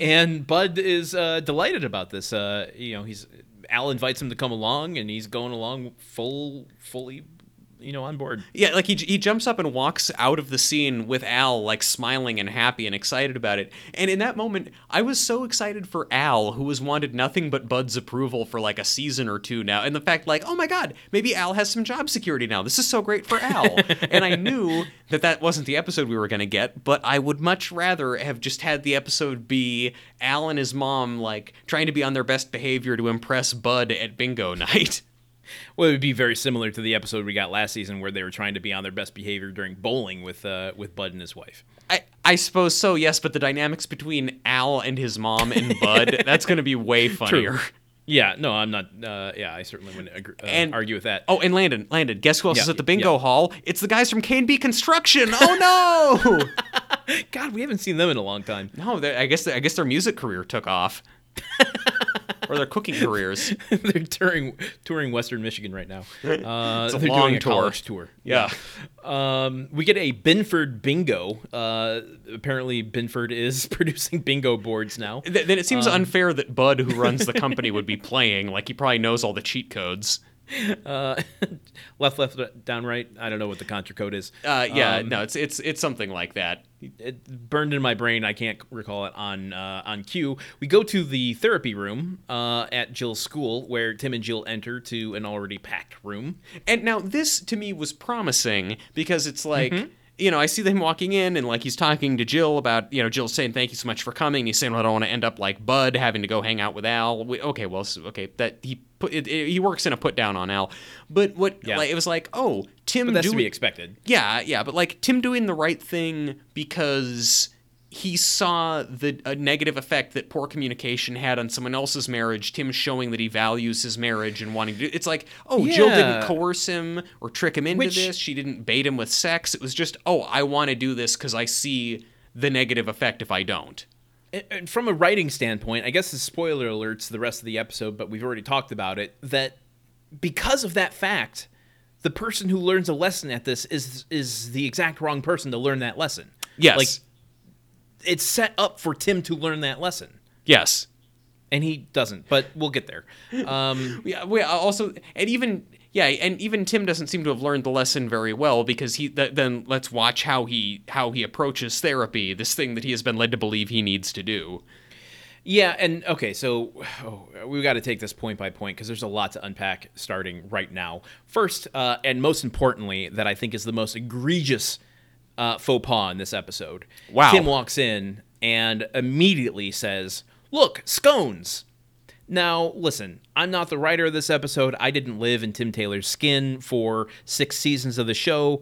And Bud is uh, delighted about this. Uh, you know, he's Al invites him to come along, and he's going along full, fully, you know, on board. Yeah, like he, he jumps up and walks out of the scene with Al, like smiling and happy and excited about it. And in that moment, I was so excited for Al, who has wanted nothing but Bud's approval for like a season or two now. And the fact, like, oh my God, maybe Al has some job security now. This is so great for Al. and I knew that that wasn't the episode we were going to get, but I would much rather have just had the episode be Al and his mom, like, trying to be on their best behavior to impress Bud at bingo night. Well, it would be very similar to the episode we got last season, where they were trying to be on their best behavior during bowling with uh, with Bud and his wife. I, I suppose so, yes, but the dynamics between Al and his mom and Bud, that's going to be way funnier. True. Yeah, no, I'm not. Uh, yeah, I certainly wouldn't agree, uh, And- argue with that. Oh, and Landon, Landon, guess who else Yeah, is at the bingo yeah. hall? It's the guys from K&B Construction. Oh no! God, we haven't seen them in a long time. no, I guess I guess their music career took off. or their cooking careers. they're touring touring Western Michigan right now. Uh, It's a long a tour. tour. Yeah. Um, we get a Binford bingo. Uh, apparently, Binford is producing bingo boards now. Th- then it seems Um, unfair that Bud, who runs the company, would be playing. Like he probably knows all the cheat codes. Uh, left, left, down, right. I don't know what the contra code is. Uh, yeah, Um, no, it's it's it's something like that. it burned in my brain. I can't recall it on uh, on cue. We go to the therapy room uh, at Jill's school, where Tim and Jill enter to an already packed room. And now this to me was promising because it's like Mm-hmm. You know I see them walking in and like he's talking to Jill about you know Jill's saying thank you so much for coming. He's saying well, I don't want to end up like Bud having to go hang out with Al. We, okay, well okay that he put it, it- he works in a put down on Al, but what Yeah. like, it was like oh Tim But that's to doing- be expected. yeah, yeah, but like Tim doing the right thing because he saw the a negative effect that poor communication had on someone else's marriage. Tim showing that he values his marriage and wanting to. It's like, oh, Jill didn't coerce him or trick him into Which- this. She didn't bait him with sex. It was just, oh, I want to do this because I see the negative effect if I don't. and- from a writing standpoint, I guess the spoiler alerts to the rest of the episode, but we've already talked about it. That because of that fact, the person who learns a lesson at this is is the exact wrong person to learn that lesson. Yes. like it's set up for Tim to learn that lesson, yes. and he doesn't. But we'll get there. Um, Yeah, we also and even yeah, and even Tim doesn't seem to have learned the lesson very well because he th- then let's watch how he how he approaches therapy, this thing that he has been led to believe he needs to do. Yeah, and okay, so oh, we've got to take this point by point because there's a lot to unpack starting right now. First, uh, and most importantly, that I think is the most egregious uh, faux pas in this episode. Wow. Tim walks in and immediately says, Look, scones. Now, listen, I'm not the writer of this episode. I didn't live in Tim Taylor's skin for six seasons of the show.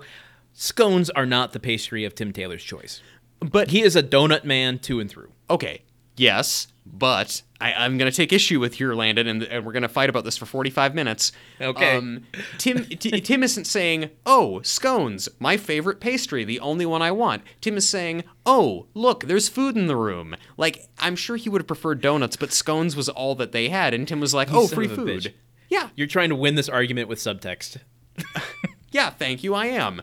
Scones are not the pastry of Tim Taylor's choice. But He is a donut man to and through. okay, yes, but I, I'm going to take issue with your Landon, and, and we're going to fight about this for 45 minutes. Okay. Um, Tim t- Tim isn't saying, "Oh, scones, my favorite pastry, the only one I want." Tim is saying, "Oh, look, there's food in the room." Like I'm sure he would have preferred donuts, but scones was all that they had, and Tim was like, "Oh, free food." bitch. Yeah, You're trying to win this argument with subtext. yeah, thank you, I am.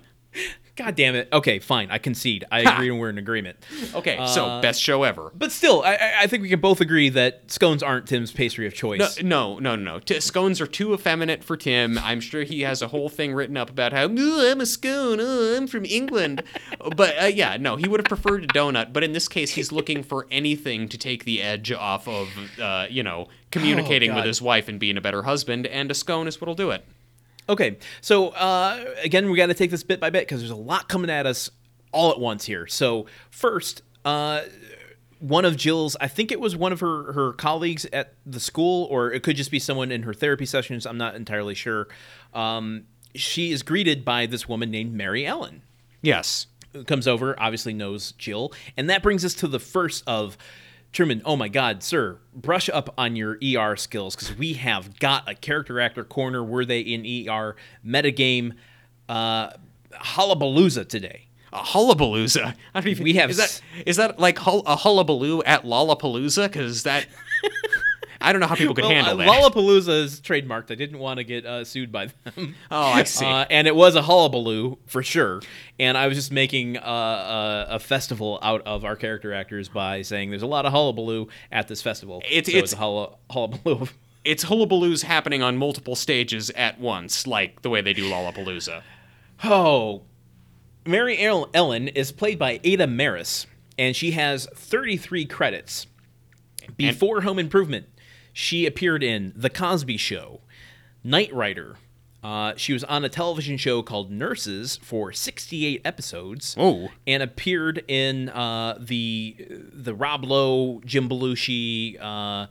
God damn it. Okay, fine. I concede. I agree and we're in agreement. Okay, so Uh, best show ever. But still, I- I, I think we can both agree that scones aren't Tim's pastry of choice. No, no, no, no. T- scones are too effeminate for Tim. I'm sure he has a whole thing written up about how I'm a scone. Oh, I'm from England. but uh, yeah, no, he would have preferred a donut. But in this case, he's looking for anything to take the edge off of, uh, you know, communicating with his wife and being a better husband. And a scone is what'll do it. Okay, so uh, again, we got to take this bit by bit because there's a lot coming at us all at once here. So first, uh, one of Jill's, I think it was one of her her colleagues at the school, or it could just be someone in her therapy sessions. I'm not entirely sure. Um, she is greeted by this woman named Mary Ellen. Yes. who comes over, obviously knows Jill, and that brings us to the first of Truman. Oh my God, sir, brush up on your ER skills because we have got a character actor corner. Were they in ER metagame? Uh, Hullabalooza today. A hullabalooza. I don't even. We have Is that is that like hull, a hullabaloo at Lollapalooza? Because that. I don't know how people could handle uh, that. Lollapalooza is trademarked. I didn't want to get uh, sued by them. Oh, I see. Uh, and it was a hullabaloo for sure. And I was just making uh, a, a festival out of our character actors by saying there's a lot of hullabaloo at this festival. It's- so it's- it's a hulla, hullabaloo. it's hullabaloos happening on multiple stages at once, like the way they do Lollapalooza. Oh, Mary Ellen is played by Ada Maris, and she has 33 credits. Before Home Improvement, she appeared in The Cosby Show, Knight Rider. Uh, she was on a television show called Nurses for 68 episodes. Oh. and appeared in uh, the the Rob Lowe, Jim Belushi, uh,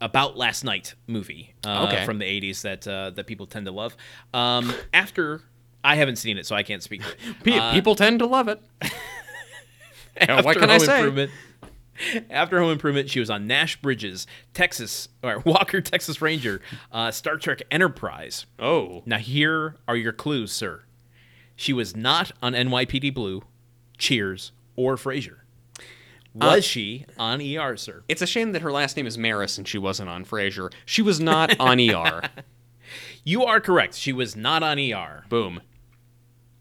About Last Night movie uh, Okay. from the 80s that uh, that people tend to love. Um, after I haven't seen it, so I can't speak. to it. Uh, People tend to love it. what can I say? After Home Improvement, she was on Nash Bridges, Texas, or Walker, Texas Ranger, uh, Star Trek Enterprise. Oh. Now here are your clues, sir. She was not on NYPD Blue, Cheers, or Frasier. Was she on ER, sir? It's a shame that her last name is Maris and she wasn't on Frasier. She was not on ER. You are correct. She was not on ER. Boom.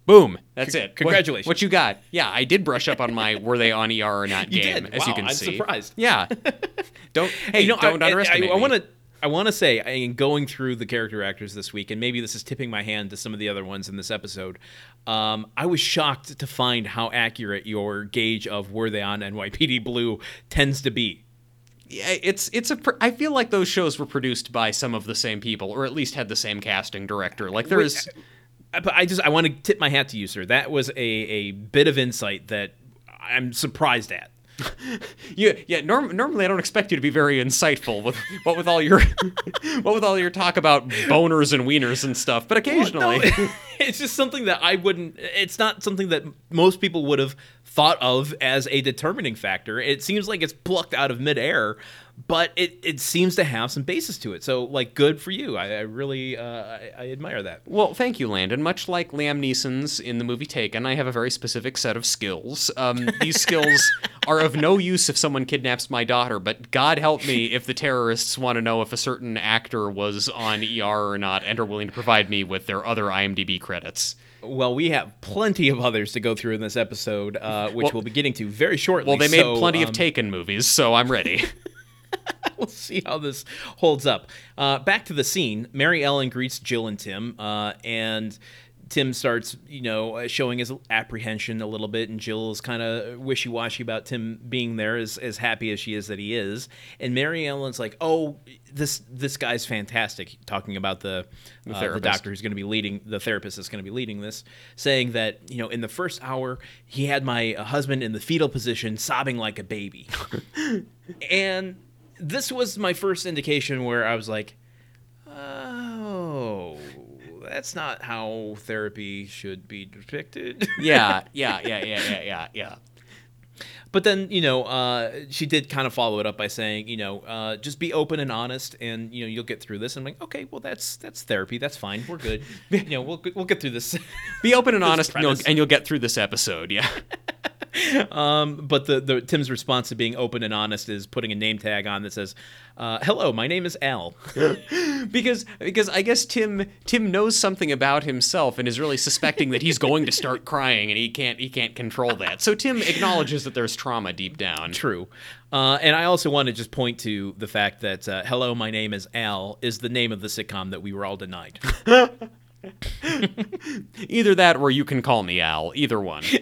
Boom. That's it. Congratulations. What, you got? Yeah, I did brush up on my were they on ER or not You game, did. as you Wow, can I'm see. surprised. Yeah. Don't hey, you know, don't I, underestimate I, I me. want to. I want to say, in going through the character actors this week, and maybe this is tipping my hand to some of the other ones in this episode, um, I was shocked to find how accurate your gauge of were they on NYPD Blue tends to be. Yeah, it's it's a. I feel like those shows were produced by some of the same people, or at least had the same casting director. Like there's. I- But I just I want to tip my hat to you, sir. That was a, a bit of insight that I'm surprised at. Yeah, yeah. Norm, normally, I don't expect you to be very insightful with what with all your what with all your talk about boners and wieners and stuff. But occasionally, No, it's just something that I wouldn't. It's not something that most people would have thought of as a determining factor. It seems like it's plucked out of midair, but it, it seems to have some basis to it. So, like, good for you. I, I really uh, I, I admire that. Well, thank you, Landon. Much like Liam Neeson's in the movie Taken, I have a very specific set of skills. Um, these skills are of no use if someone kidnaps my daughter, but God help me if the terrorists want to know if a certain actor was on ER or not and are willing to provide me with their other IMDb credits. Well, we have plenty of others to go through in this episode, uh, which Well- we'll be getting to very shortly. Well, they made so, plenty um, of Taken movies, so I'm ready. we'll see how this holds up. Uh, back to the scene. Mary Ellen greets Jill and Tim, uh, and Tim starts, you know, uh, showing his apprehension a little bit, and Jill is kind of wishy-washy about Tim being there, as as happy as she is that he is. And Mary Ellen's like, "Oh, this this guy's fantastic," talking about the uh, the, doctor who's going to be leading the therapist that's going to be leading this, saying that you know in the first hour he had my husband in the fetal position, sobbing like a baby, and this was my first indication where I was like, oh, that's not how therapy should be depicted. yeah, yeah, yeah, yeah, yeah, yeah, yeah. but then, you know, uh, she did kind of follow it up by saying, you know, uh, just be open and honest, and you know, you'll get through this. And I'm like, okay, well, that's that's therapy. That's fine. We're good. you know, we'll we'll get through this. Be open and honest, and you'll, and you'll get through this episode. Yeah. Um, but the, the Tim's response to being open and honest is putting a name tag on that says, uh, "Hello, my name is Al." because because I guess Tim Tim knows something about himself and is really suspecting that he's going to start crying and he can't he can't control that. So Tim acknowledges that there's trauma deep down. True. Uh, and I also want to just point to the fact that uh, "Hello, my name is Al" is the name of the sitcom that we were all denied. Either that or you can call me Al. Either one.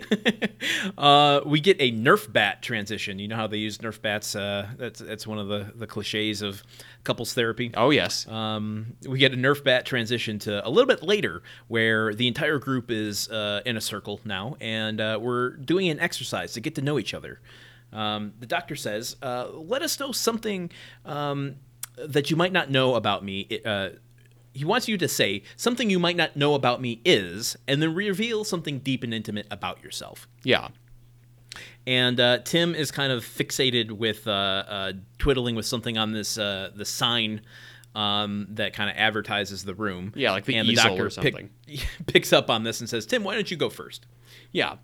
Uh, we get a Nerf bat transition. You know how they use Nerf bats? Uh, that's that's one of the, the cliches of couples therapy. Oh yes. Um, we get a Nerf bat transition to a little bit later, where the entire group is uh, in a circle now, and uh, we're doing an exercise to get to know each other. Um, the doctor says, uh, "Let us know something um, that you might not know about me." He wants you to say something you might not know about me is, and then reveal something deep and intimate about yourself. Yeah. And uh, Tim is kind of fixated with uh, uh, twiddling with something on this uh, the sign um, that kind of advertises the room. Yeah, like the and easel doctor or something. Pick, picks up on this and says, "Tim, why don't you go first? Yeah.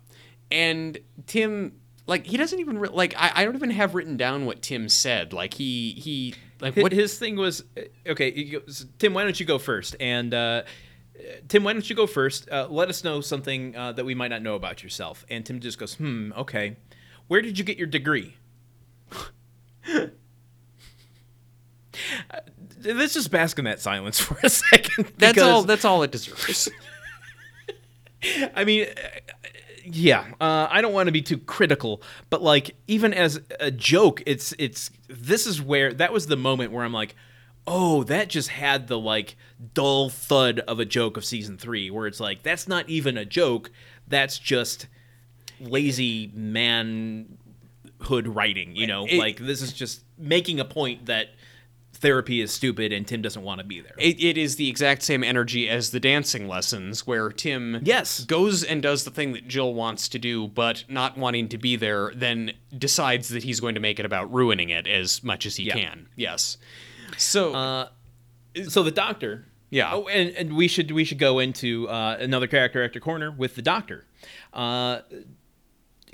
And Tim like he doesn't even re- like I, I don't even have written down what Tim said. Like he he like What his thing was? uh, Okay, goes, Tim, why don't you go first? And uh, Tim, why don't you go first? Uh, let us know something uh, that we might not know about yourself. And Tim just goes, "Hmm, okay. Where did you get your degree?" Uh, Let's just bask in that silence for a second. that's all that's all it deserves. I mean, yeah, uh, I don't want to be too critical, but like even as a joke, it's it's this is where that was the moment where I'm like, oh, that just had the like dull thud of a joke of season three, where it's like that's not even a joke, that's just lazy manhood writing, you know, It- like this is just making a point that therapy is stupid and Tim doesn't want to be there. It, it is the exact same energy as the dancing lessons, where Tim Yes. goes and does the thing that Jill wants to do, but not wanting to be there, then decides that he's going to make it about ruining it as much as he Yeah. can. Yes. So Uh, so the doctor. Yeah. Oh, and, and we should we should go into uh, another character actor corner with the doctor. Uh,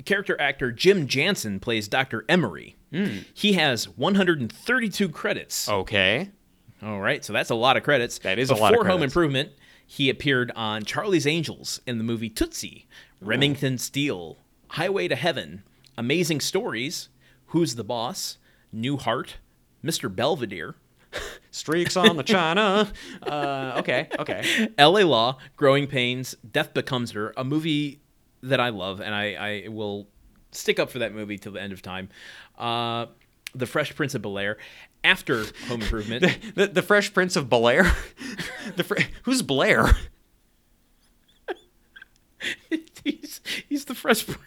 character actor Jim Jansen plays Dr. Emery. Hmm. He has 132 credits. okay, All right, so that's a lot of credits. That is a Before lot of Home. Improvement, he appeared on Charlie's Angels in the movie Tootsie, Remington Steele, Highway to Heaven, Amazing Stories, Who's the Boss, Newhart, Mr. Belvedere, streaks on the china. Uh, okay, okay. L.A. Law, Growing Pains, Death Becomes Her, a movie that I love, and I, I will stick up for that movie till the end of time. Uh, the Fresh Prince of Bel Air. After Home Improvement, The, the Fresh Prince of Blair. the Fre- who's Blair? he's he's the Fresh. Prince.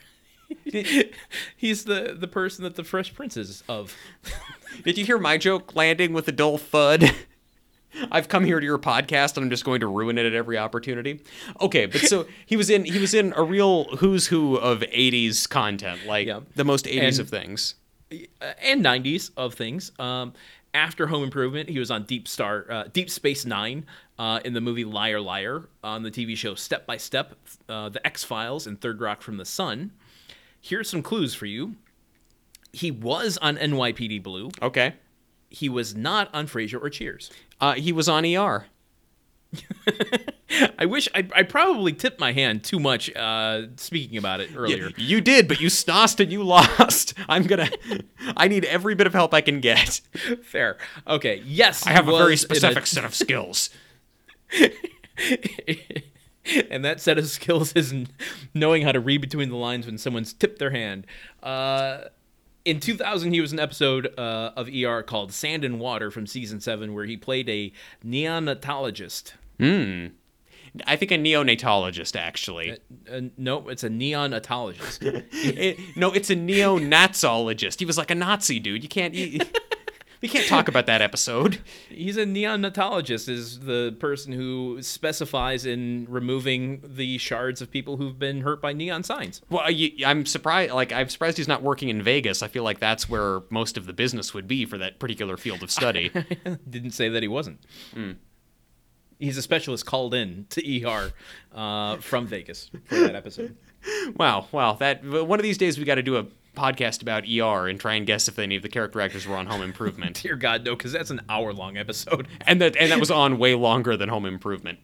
he's the the person that the Fresh Prince is of. Did you hear my joke landing with a dull thud? I've come here to your podcast and I'm just going to ruin it at every opportunity. Okay, but so he was in he was in a real who's who of 80s content, like Yeah. the most 80s And- of things. Uh, and 90s of things. Um, after Home Improvement, he was on Deep Star, uh, Deep Space Nine, uh, in the movie Liar Liar, on the TV show Step by Step, uh, The X Files, and Third Rock from the Sun. Here's some clues for you. He was on NYPD Blue. Okay. He was not on Frasier or Cheers. Uh, he was on ER. I wish I, I probably tipped my hand too much uh, speaking about it earlier. You did, but you stossed and you lost. I'm gonna. I need every bit of help I can get. Fair. Okay. Yes, I have a very specific set of skills. and that set of skills is knowing how to read between the lines when someone's tipped their hand. Uh, in 2000, he was in an episode uh, of ER called Sand and Water from season seven, where he played a neonatologist. I think a neonatologist, actually. Uh, no, it's a neonatologist. It- no, it's a neo-Nazologist. He was like a Nazi dude. You can't. You, we can't talk about that episode. He's a neonatologist, is the person who specifies in removing the shards of people who've been hurt by neon signs. Well, you, I'm surprised. Like, I'm surprised he's not working in Vegas. I feel like that's where most of the business would be for that particular field of study. Didn't say that he wasn't. He's a specialist called in to ER uh, from Vegas for that episode. wow, wow. That one of these days we got to do a podcast about ER and try and guess if any of the character actors were on Home Improvement. Dear God, no, because that's an hour long episode. and that and that was on way longer than Home Improvement.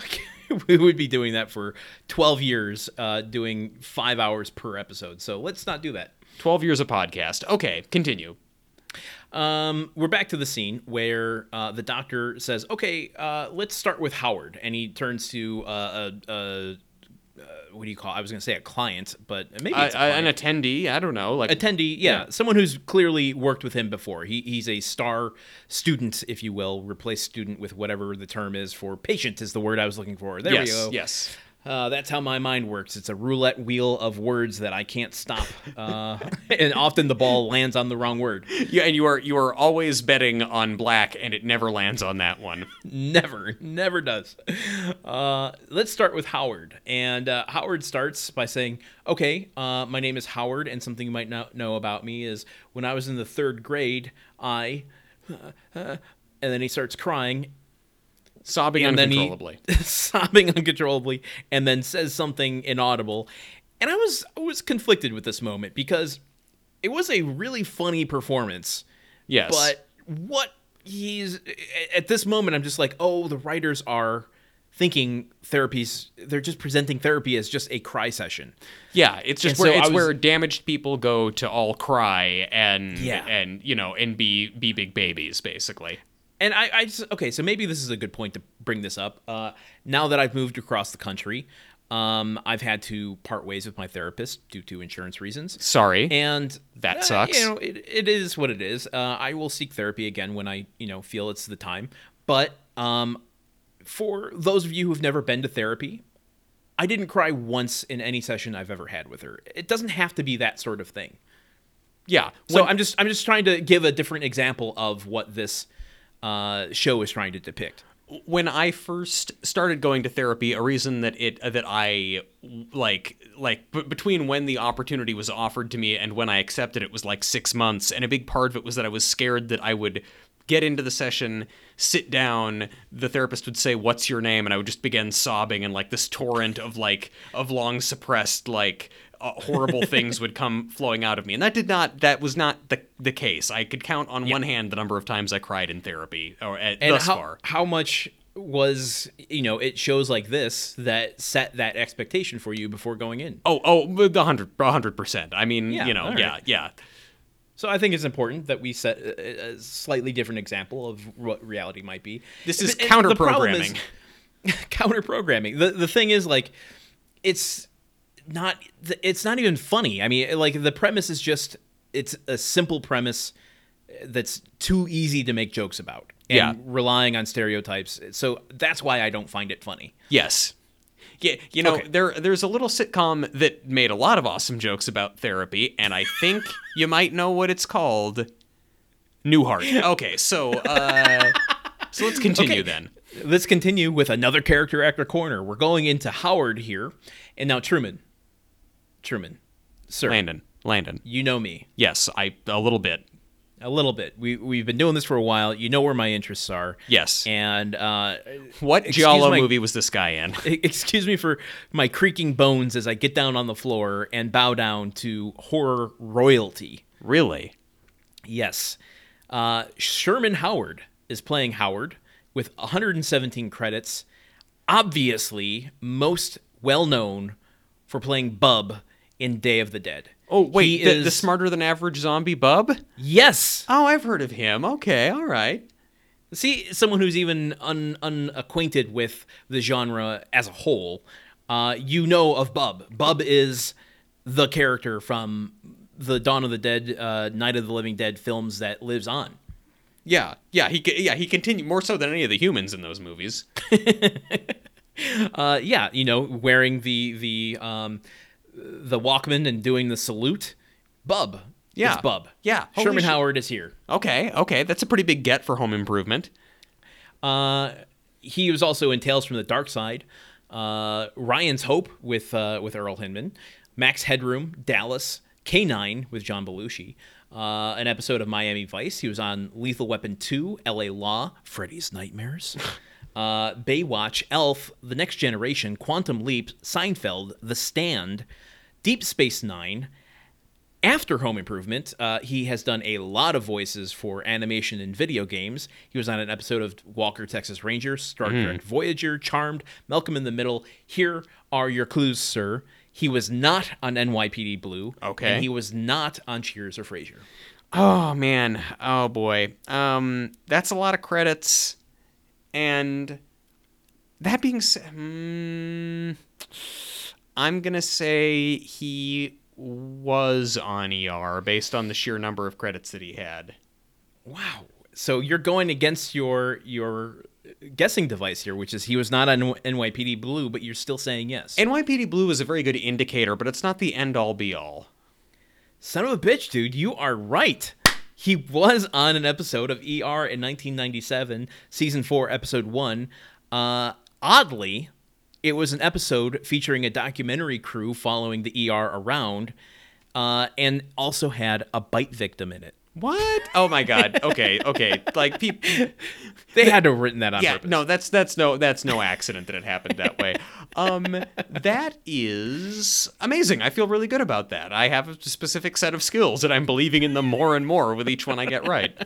we would be doing that for 12 years, uh, doing five hours per episode. So let's not do that. 12 years of podcast. Okay, continue. Um, we're back to the scene where uh, the doctor says, "Okay, uh, let's start with Howard," and he turns to uh, a, a, uh, what do you call? I was going to say a client, but maybe an attendee, I don't know, like attendee. Yeah, Yeah. someone who's clearly worked with him before. He he's a star student, if you will. Replace student with whatever the term is for patient is the word I was looking for. There yes, we go. yes. Uh, that's how my mind works. It's a roulette wheel of words that I can't stop, uh, and often the ball lands on the wrong word. Yeah, and you are you are always betting on black, and it never lands on that one. Never, never does. Uh, let's start with Howard. And uh, Howard starts by saying, Okay, uh, my name is Howard, and something you might not know about me is when I was in the third grade, I. and then he starts crying, Sobbing and uncontrollably. he sobbing uncontrollably, and then says something inaudible. And I was I was conflicted with this moment because it was a really funny performance. yes, But what he's at this moment, I'm just like, oh, the writers are thinking therapies. They're just presenting therapy as just a cry session. yeah, it's just And where so it's was- where damaged people go to all cry and Yeah. and you know and be be big babies basically. And I, I just okay, so maybe this is a good point to bring this up. Uh, now that I've moved across the country, um, I've had to part ways with my therapist due to insurance reasons. Sorry. and That uh, sucks. You know, it, it is what it is. Uh, I will seek therapy again when I, you know, feel it's the time. But um, for those of you who've never been to therapy, I didn't cry once in any session I've ever had with her. It doesn't have to be that sort of thing. yeah. So when- I'm just I'm just trying to give a different example of what this uh, show is trying to depict. when I first started going to therapy, a reason that it that I like like b- between when the opportunity was offered to me and when I accepted it was like six months, and a big part of it was that I was scared that I would get into the session, sit down, the therapist would say, "What's your name?" and I would just begin sobbing, and like this torrent of like of long suppressed like. Uh, horrible things would come flowing out of me, and that did not. That was not the the case. I could count on one hand the number of times I cried in therapy, or at, And thus how, far. how much was you know it shows like this that set that expectation for you before going in. Oh, oh, the hundred, a hundred percent. I mean, Yeah, you know, right. yeah, yeah. So I think it's important that we set a, a slightly different example of what reality might be. This is counter programming. counter programming. The the thing is like it's not it's not even funny. I mean like the premise is just it's a simple premise that's too easy to make jokes about. And Yeah. relying on stereotypes. So that's why I don't find it funny. Yes. Yeah, you know, Okay. there there's a little sitcom that made a lot of awesome jokes about therapy, and I think you might know what it's called. Newhart. Okay, so uh, So let's continue Okay. then. Let's continue with another character actor corner. We're going into Howard here, and now Truman. Truman, sir, Landon. Landon. you know me Yes, I a little bit. a little bit. We we've been doing this for a while. You know where my interests are. Yes. And uh, What Giallo my- movie was this guy in? excuse me for my creaking bones as I get down on the floor and bow down to horror royalty. Really? Yes. Uh, Sherman Howard is playing Howard with 117 credits. Obviously, most well known for playing Bub in Day of the Dead. Oh wait, He the, the smarter than average zombie bub? Yes. Oh, I've heard of him. Okay, all right. See, someone who's even un, unacquainted with the genre as a whole, uh, you know of Bub. Bub is the character from the Dawn of the Dead, uh, Night of the Living Dead films that lives on. Yeah, yeah, he yeah he continued more so than any of the humans in those movies. Uh, yeah, you know, wearing the the um, the Walkman and doing the salute. Bub. Yeah. It's Bub. Yeah, holy Sherman shit. Howard is here. Okay, okay, that's a pretty big get for Home Improvement. Uh, he was also in Tales from the Dark Side, uh, Ryan's Hope with uh, with Earl Hindman, Max Headroom, Dallas, K9 with John Belushi, uh, an episode of Miami Vice. He was on Lethal Weapon 2, L.A. Law, Freddy's Nightmares, uh, Baywatch, Elf, The Next Generation, Quantum Leap, Seinfeld, The Stand, Deep Space Nine, after Home Improvement, uh, he has done a lot of voices for animation and video games. He was on an episode of Walker, Texas Ranger, Star Trek Voyager, Charmed, Malcolm in the Middle. Here are your clues, sir. He was not on NYPD Blue. Okay. And he was not on Cheers or Frasier. Oh man, oh boy. Um, that's a lot of credits, and that being said, hmm, I'm gonna say he was on ER based on the sheer number of credits that he had. Wow. So you're going against your your guessing device here, which is he was not on NYPD Blue, but you're still saying yes. NYPD Blue is a very good indicator, but it's not the end all be all. Son of a bitch, dude, you are right. He was on an episode of ER in 1997, season 4, episode 1. Uh, oddly, it was an episode featuring a documentary crew following the ER around uh, and also had a bite victim in it. What? Oh my god. Okay, okay. Like people They had to have written that on Yeah, purpose. no, that's that's no that's no accident that it happened that way. Um that is amazing. I feel really good about that. I have a specific set of skills and I'm believing in them more and more with each one I get right.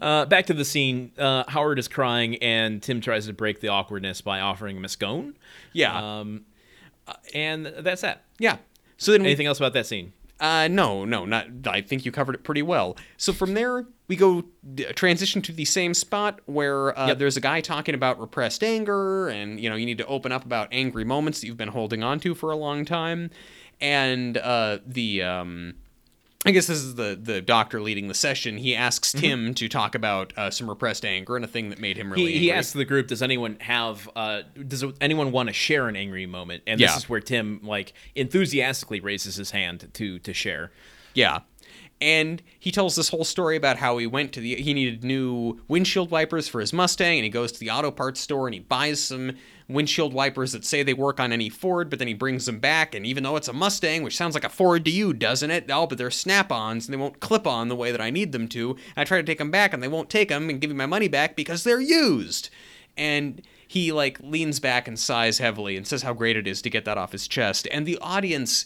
Uh, back to the scene. Uh, Howard is crying, and Tim tries to break the awkwardness by offering him a scone. Yeah. Um, uh, and that's that. yeah. So then we Anything else about that scene? Uh, no, no, not. I think you covered it pretty well. So from there, we go transition to the same spot where uh, Yep. there's a guy talking about repressed anger, and you know you need to open up about angry moments that you've been holding on to for a long time, and uh, the um, I guess this is the the doctor leading the session. He asks Tim to talk about uh, some repressed anger and a thing that made him really he, he angry. asked the group, "Does anyone have? Uh, does anyone want to share an angry moment?" And this Yeah. is where Tim like enthusiastically raises his hand to to share. Yeah. And he tells this whole story about how he went to the he needed new windshield wipers for his Mustang and he goes to the auto parts store and he buys some windshield wipers that say they work on any Ford, but then he brings them back and even though it's a Mustang, which sounds like a Ford to you, doesn't it? Oh, but they're snap-ons and they won't clip on the way that I need them to. I try to take them back and they won't take them and give me my money back because they're used. And he like leans back and sighs heavily and says how great it is to get that off his chest and the audience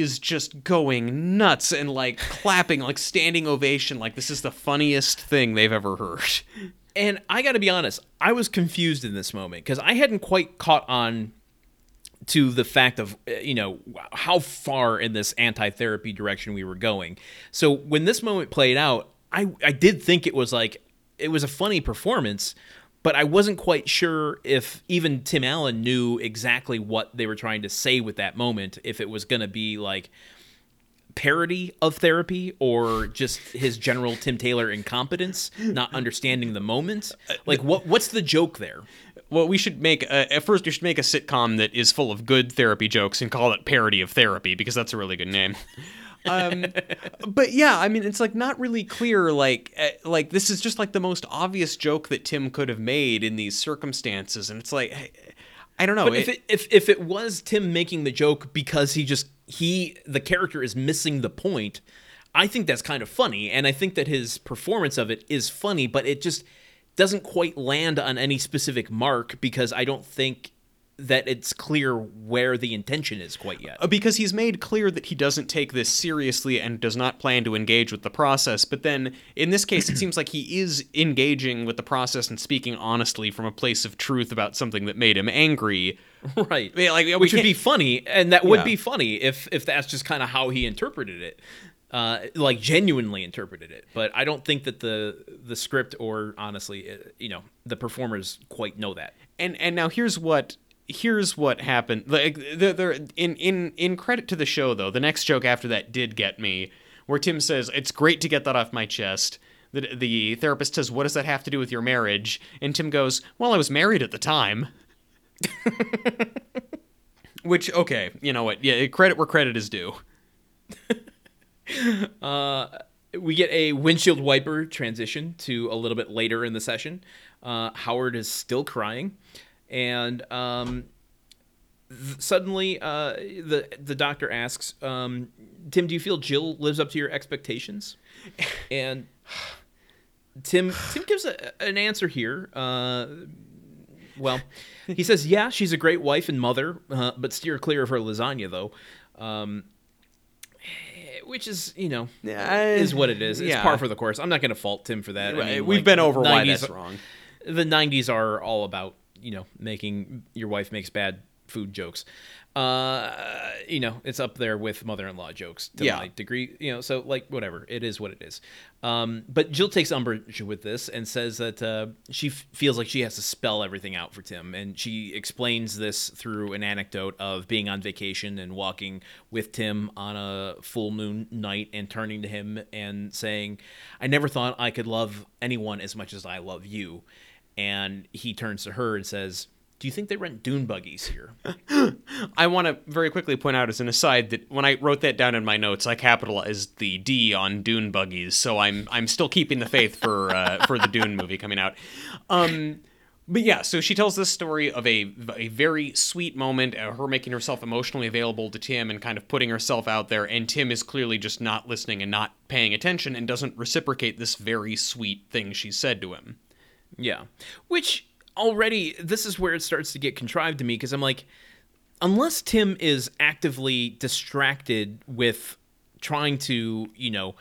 is just going nuts and like clapping, like standing ovation, like this is the funniest thing they've ever heard. And I got to be honest, I was confused in this moment because I hadn't quite caught on to the fact of uh, you know how far in this anti-therapy direction we were going. So when this moment played out, I I did think it was like it was a funny performance, but I wasn't quite sure if even Tim Allen knew exactly what they were trying to say with that moment. If it was going to be like parody of therapy or just his general Tim Taylor incompetence, not understanding the moment. Like what what's the joke there? Well, we should make at first we should make a sitcom that is full of good therapy jokes and call it parody of therapy because that's a really good name. Um, but yeah, I mean, it's like not really clear. Like, uh, like this is just like the most obvious joke that Tim could have made in these circumstances, and it's like, I don't know. But if it, if if it was Tim making the joke because he just he the character is missing the point, I think that's kind of funny, and I think that his performance of it is funny, but it just doesn't quite land on any specific mark because I don't think that it's clear where the intention is quite yet. Uh, because he's made clear that he doesn't take this seriously and does not plan to engage with the process. But then in this case, it seems like he is engaging with the process and speaking honestly from a place of truth about something that made him angry. Right. Yeah, like, Which would be funny, and that would Yeah. be funny if if that's just kind of how he interpreted it. Uh, like genuinely interpreted it, but I don't think that the the script or honestly, uh, you know, the performers quite know that. and and now here's what here's what happened. Like there in in in credit to the show though the next joke after that did get me where tim says it's great to get that off my chest. The, the therapist says what does that have to do with your marriage? And tim goes well i was married at the time. Which okay you know what? Yeah credit where credit is due. We get a windshield wiper transition to a little bit later in the session. Uh, Howard is still crying, and um, th- suddenly uh, the the doctor asks, um, "Tim, do you feel Jill lives up to your expectations?" And Tim Tim gives a, an answer here. Uh, well, he says, "Yeah, she's a great wife and mother, uh, but steer clear of her lasagna, though." Um, which is, you know, Yeah, is what it is. It's yeah. par for the course. I'm not going to fault Tim for that. I mean, we've like, been over why that's wrong The 90s are all about, you know, making your wife makes bad food jokes. Uh, you know, it's up there with mother-in-law jokes to Yeah. my degree. You know, so like whatever, it is what it is. Um, but Jill takes umbrage with this and says that uh, she f- feels like she has to spell everything out for Tim, and she explains this through an anecdote of being on vacation and walking with Tim on a full moon night and turning to him and saying, "I never thought I could love anyone as much as I love you," and he turns to her and says. Do you think they rent dune buggies here? I want to very quickly point out as an aside that when I wrote that down in my notes, I capitalized the D on Dune buggies, so I'm I'm still keeping the faith for uh, for the Dune movie coming out. Um, but yeah, so she tells this story of a a very sweet moment, uh, her making herself emotionally available to Tim and kind of putting herself out there, and Tim is clearly just not listening and not paying attention and doesn't reciprocate this very sweet thing she said to him. Yeah. Which already, this is where it starts to get contrived to me because I'm like, unless Tim is actively distracted with trying to, you know,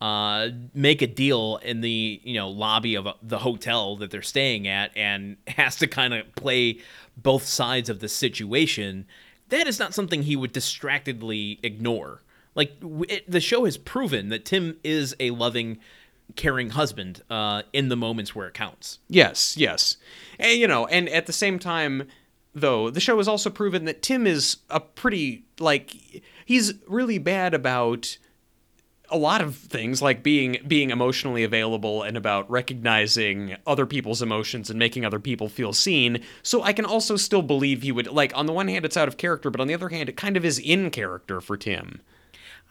uh, make a deal in the you know lobby of uh, the hotel that they're staying at and has to kind of play both sides of the situation that is not something he would distractedly ignore like it, the show has proven that tim is a loving caring husband uh, in the moments where it counts Yes, yes. And, you know, and at the same time, though, the show has also proven that Tim is a pretty, like, he's really bad about a lot of things like being being emotionally available and about recognizing other people's emotions and making other people feel seen so i can also still believe he would like on the one hand it's out of character but on the other hand it kind of is in character for tim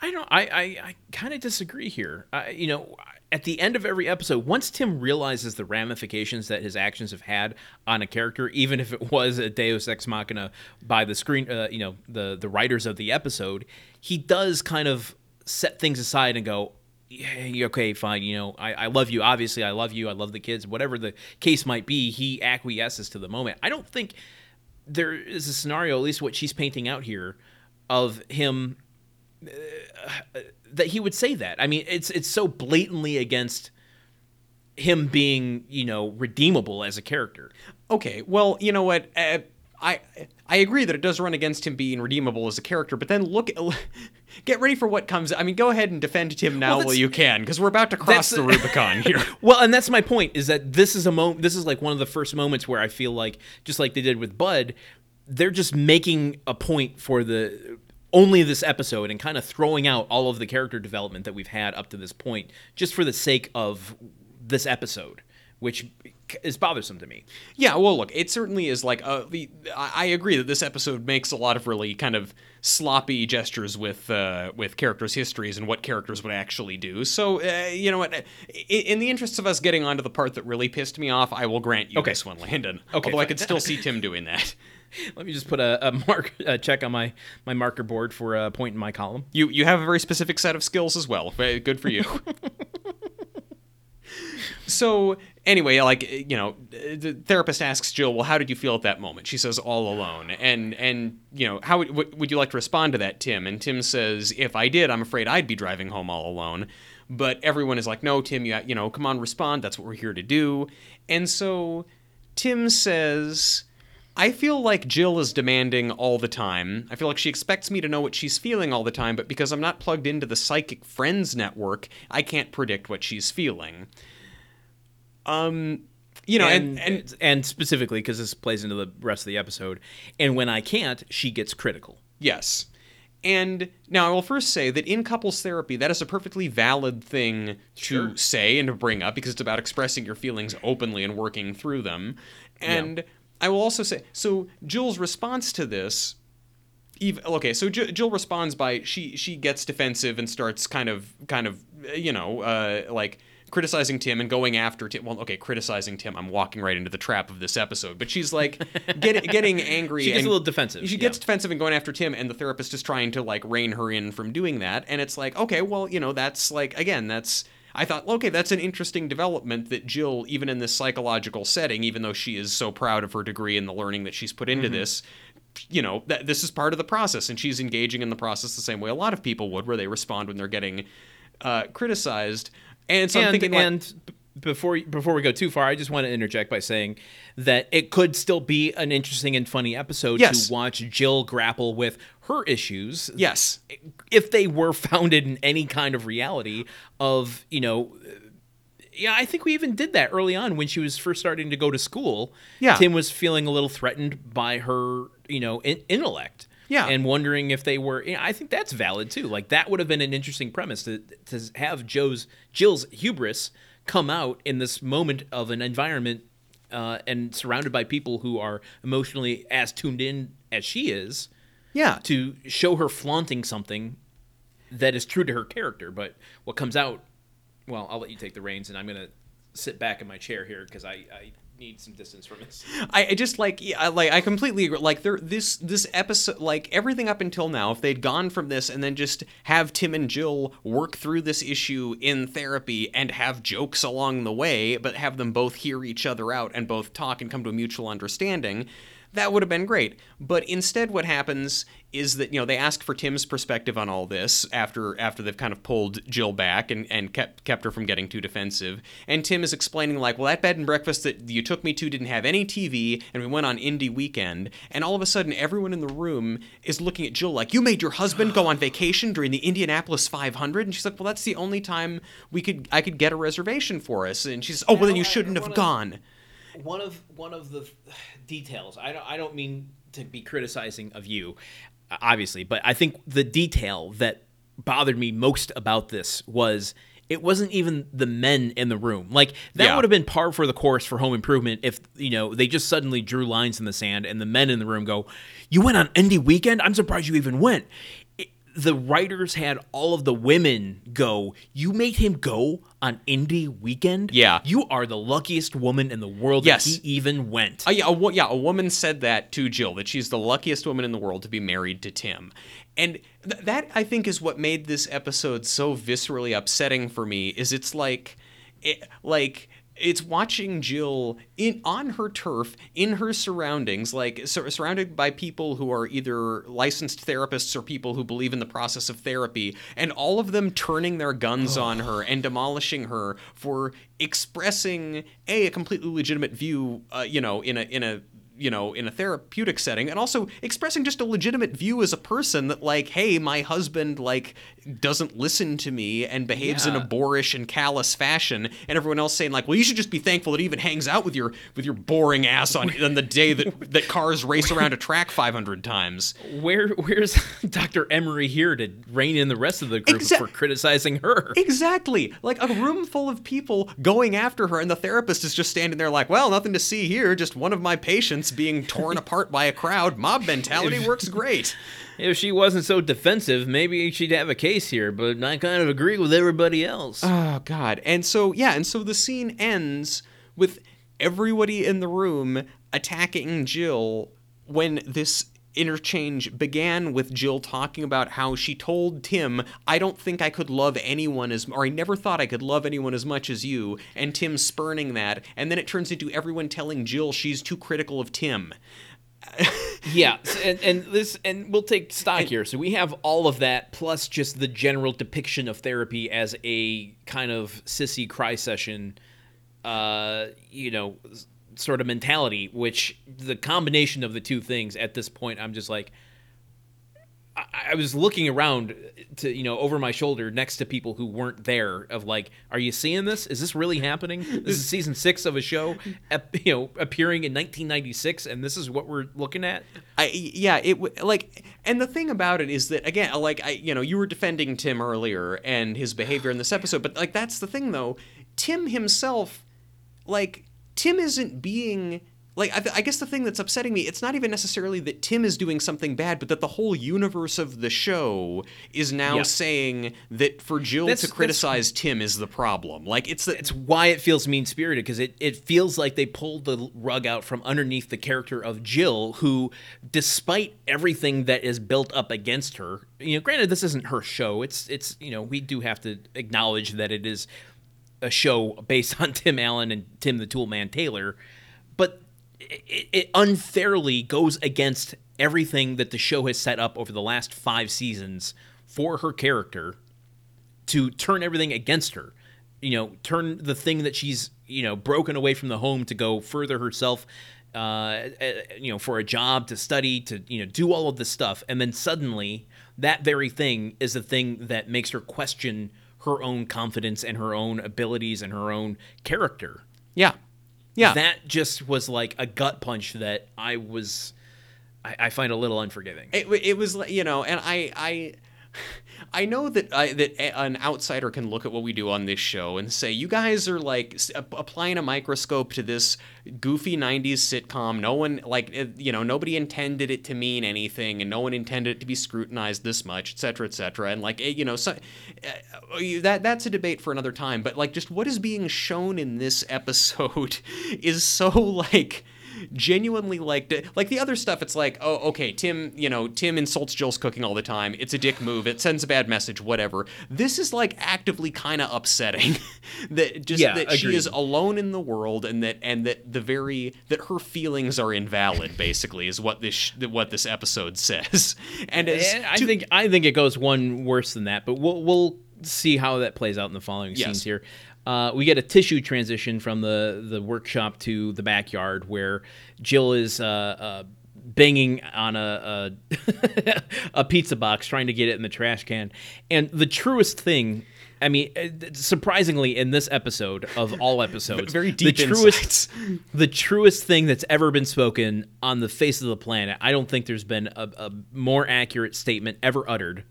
I don't. I I, I kind of disagree here. I, you know, at the end of every episode, once Tim realizes the ramifications that his actions have had on a character, even if it was a Deus ex machina by the screen, uh, you know, the the writers of the episode, he does kind of set things aside and go. Yeah, okay, fine. You know, I, I love you. Obviously, I love you. I love the kids. Whatever the case might be, he acquiesces to the moment. I don't think there is a scenario, at least what she's painting out here, of him that he would say that. I mean, it's it's so blatantly against him being, you know, redeemable as a character. Okay, well, you know what? Uh, I I agree that it does run against him being redeemable as a character, but then look, get ready for what comes. I mean, go ahead and defend Tim now Well, while you can, because we're about to cross the Rubicon here. Well, and that's my point is that this is a moment this is like one of the first moments where I feel like just like they did with Bud, they're just making a point for the only this episode and kind of throwing out all of the character development that we've had up to this point just for the sake of this episode. which is bothersome to me. Yeah, well, look, it certainly is like uh, the. I agree that this episode makes a lot of really kind of sloppy gestures with uh, with characters' histories and what characters would actually do. So, uh, you know what? In, in the interests of us getting onto the part that really pissed me off, I will grant you Okay. this one, Landon. Okay, Although I could still see Tim doing that. Let me just put a, a mark a check on my my marker board for a point in my column. You you have a very specific set of skills as well. Good for you. so anyway, like you know, the therapist asks Jill, "Well, how did you feel at that moment?" She says, "All alone." And and you know, how would, would would you like to respond to that, Tim? And Tim says, "If I did, I'm afraid I'd be driving home all alone." But everyone is like, "No, Tim, you you know, come on, respond. That's what we're here to do." And so Tim says. I feel like Jill is demanding all the time. I feel like she expects me to know what she's feeling all the time, but because I'm not plugged into the psychic friends network, I can't predict what she's feeling. Um, you know, and, and and, and, specifically because this plays into the rest of the episode. And when I can't, she gets critical. yes. And now I will first say that in couples therapy, that is a perfectly valid thing Sure. to say and to bring up because it's about expressing your feelings openly and working through them. And I will also say, so Jill's response to this Eve, okay, so Jill, Jill responds by she she gets defensive and starts kind of kind of you know uh, like criticizing Tim and going after Tim. Well, okay, criticizing Tim. I'm walking right into the trap of this episode, but she's like get, getting angry. She gets a little defensive, She yeah. gets defensive and going after Tim, and the therapist is trying to like rein her in from doing that. And it's like, okay, well, you know, that's like again, that's. I thought, okay, that's an interesting development that Jill, even in this psychological setting, even though she is so proud of her degree and the learning that she's put into Mm-hmm. this, you know, that this is part of the process, and she's engaging in the process the same way a lot of people would, where they respond when they're getting uh, criticized. And so I'm and thinking, like, and b- before before we go too far, I just want to interject by saying that it could still be an interesting and funny episode Yes. to watch Jill grapple with her issues. yes, if they were founded in any kind of reality of you know yeah i think we even did that early on when she was first starting to go to school Yeah. tim was feeling a little threatened by her you know in- intellect Yeah. and wondering if they were yeah, i think that's valid too like that would have been an interesting premise to, to have joe's jill's hubris come out in this moment of an environment uh, and surrounded by people who are emotionally as tuned in as she is yeah, to show her flaunting something that is true to her character. But what comes out, well, I'll let you take the reins, and I'm gonna sit back in my chair here because I, I need some distance from this. I, I just like yeah, I- like I completely agree. Like there, this this episode, like everything up until now, if they'd gone from this and then just have Tim and Jill work through this issue in therapy and have jokes along the way, but have them both hear each other out and both talk and come to a mutual understanding. That would have been great. But instead, what happens is that you know they ask for Tim's perspective on all this after after they've kind of pulled Jill back and, and kept kept her from getting too defensive. And Tim is explaining like, well, that bed and breakfast that you took me to didn't have any TV, and we went on indie weekend. And all of a sudden, everyone in the room is looking at Jill like, you made your husband go on vacation during the Indianapolis 500, and she's like, well, that's the only time we could I could get a reservation for us. And she's, oh, well, then you shouldn't have gone. One of one of the details. I don't I don't mean to be criticizing of you, uh, obviously, but I think the detail that bothered me most about this was. It wasn't even the men in the room. Like that Yeah. would have been par for the course for Home Improvement if you know they just suddenly drew lines in the sand and the men in the room go, "You went on indie weekend? I'm surprised you even went." The writers had all of the women go, "You made him go on indie weekend? Yeah. you are the luckiest woman in the world Yes. that he even went." Uh, yeah, a, yeah, a woman said that to Jill that she's the luckiest woman in the world to be married to Tim, and th- that I think is what made this episode so viscerally upsetting for me. Is it's like, it, like it's watching Jill in on her turf in her surroundings, like sur- surrounded by people who are either licensed therapists or people who believe in the process of therapy, and all of them turning their guns on her and demolishing her for expressing a a completely legitimate view, uh, you know, in a in a you know in a therapeutic setting and also expressing just a legitimate view as a person that like hey my husband like doesn't listen to me and behaves in a boorish and callous fashion, and everyone else saying like, "Well, you should just be thankful that he even hangs out with your with your boring ass on on the day that that cars race around a track 500 times." Where where's Dr. Emery here to rein in the rest of the group Exact- for criticizing her? Exactly. Like a room full of people going after her, and the therapist is just standing there like, well, nothing to see here. Just one of my patients being torn apart by a crowd. Mob mentality works great. If she wasn't so defensive, maybe she'd have a case here, but I kind of agree with everybody else. Oh, God. And so, yeah, and so the scene ends with everybody in the room attacking Jill when this interchange began with Jill talking about how she told Tim, I don't think I could love anyone as, or I never thought I could love anyone as much as you, and Tim spurning that. And then it turns into everyone telling Jill she's too critical of Tim. yeah, and, and this and we'll take stock here. So we have all of that plus just the general depiction of therapy as a kind of sissy cry session, uh, you know, sort of mentality. Which the combination of the two things at this point, I'm just like. I- I was looking around to you know over my shoulder next to people who weren't there of like are you seeing this? Is this really happening? This is season 6 of a show you know appearing in 1996 and this is what we're looking at? I yeah, it w- like and the thing about it is that again, like I you know, you were defending Tim earlier and his behavior in this episode, but like that's the thing though. Tim himself like Tim isn't being like I, th- I guess the thing that's upsetting me it's not even necessarily that tim is doing something bad but that the whole universe of the show is now Yeah. saying that for jill That's- to criticize tim is the problem like it's the it's why it feels mean spirited because it, it feels like they pulled the rug out from underneath the character of Jill, who, despite everything that is built up against her, you know, granted this isn't her show. It's it's you know we do have to acknowledge that it is a show based on Tim Allen and Tim the Toolman Taylor, but it, it unfairly goes against everything that the show has set up over the last five seasons for her character to turn everything against her. You know, turn the thing that she's you know broken away from the home to go further herself. Uh, you know, for a job to study to you know do all of this stuff, and then suddenly that very thing is the thing that makes her question her own confidence and her own abilities and her own character. yeah yeah That just was like a gut punch that I was, I, I find a little unforgiving. it, it was you know and i i I know that I, that an outsider can look at what we do on this show and say you guys are like applying a microscope to this goofy 90s sitcom. No one like you know nobody intended it to mean anything and no one intended it to be scrutinized this much etc etc and like eh, you know so uh, that that's a debate for another time. But like just what is being shown in this episode is so like genuinely like like the other stuff it's like oh okay tim you know tim insults jill's cooking all the time. It's a dick move. It sends a bad message whatever. This is like actively kind of upsetting that just Yeah, that she is alone in the world and that and that the very that her feelings are invalid basically is what this sh- what this episode says. And as Eh, I to- think I think it goes one worse than that, but we'll we'll see how that plays out in the following Yes. scenes here. Uh, we get a tissue transition from the the workshop to the backyard where Jill is uh, uh, banging on a a, a pizza box trying to get it in the trash can, and the truest thing. I mean, eh, surprisingly, in this episode of all episodes, very deep the truest, the truest thing that's ever been spoken on the face of the planet. I don't think there's been a, a more accurate statement ever uttered.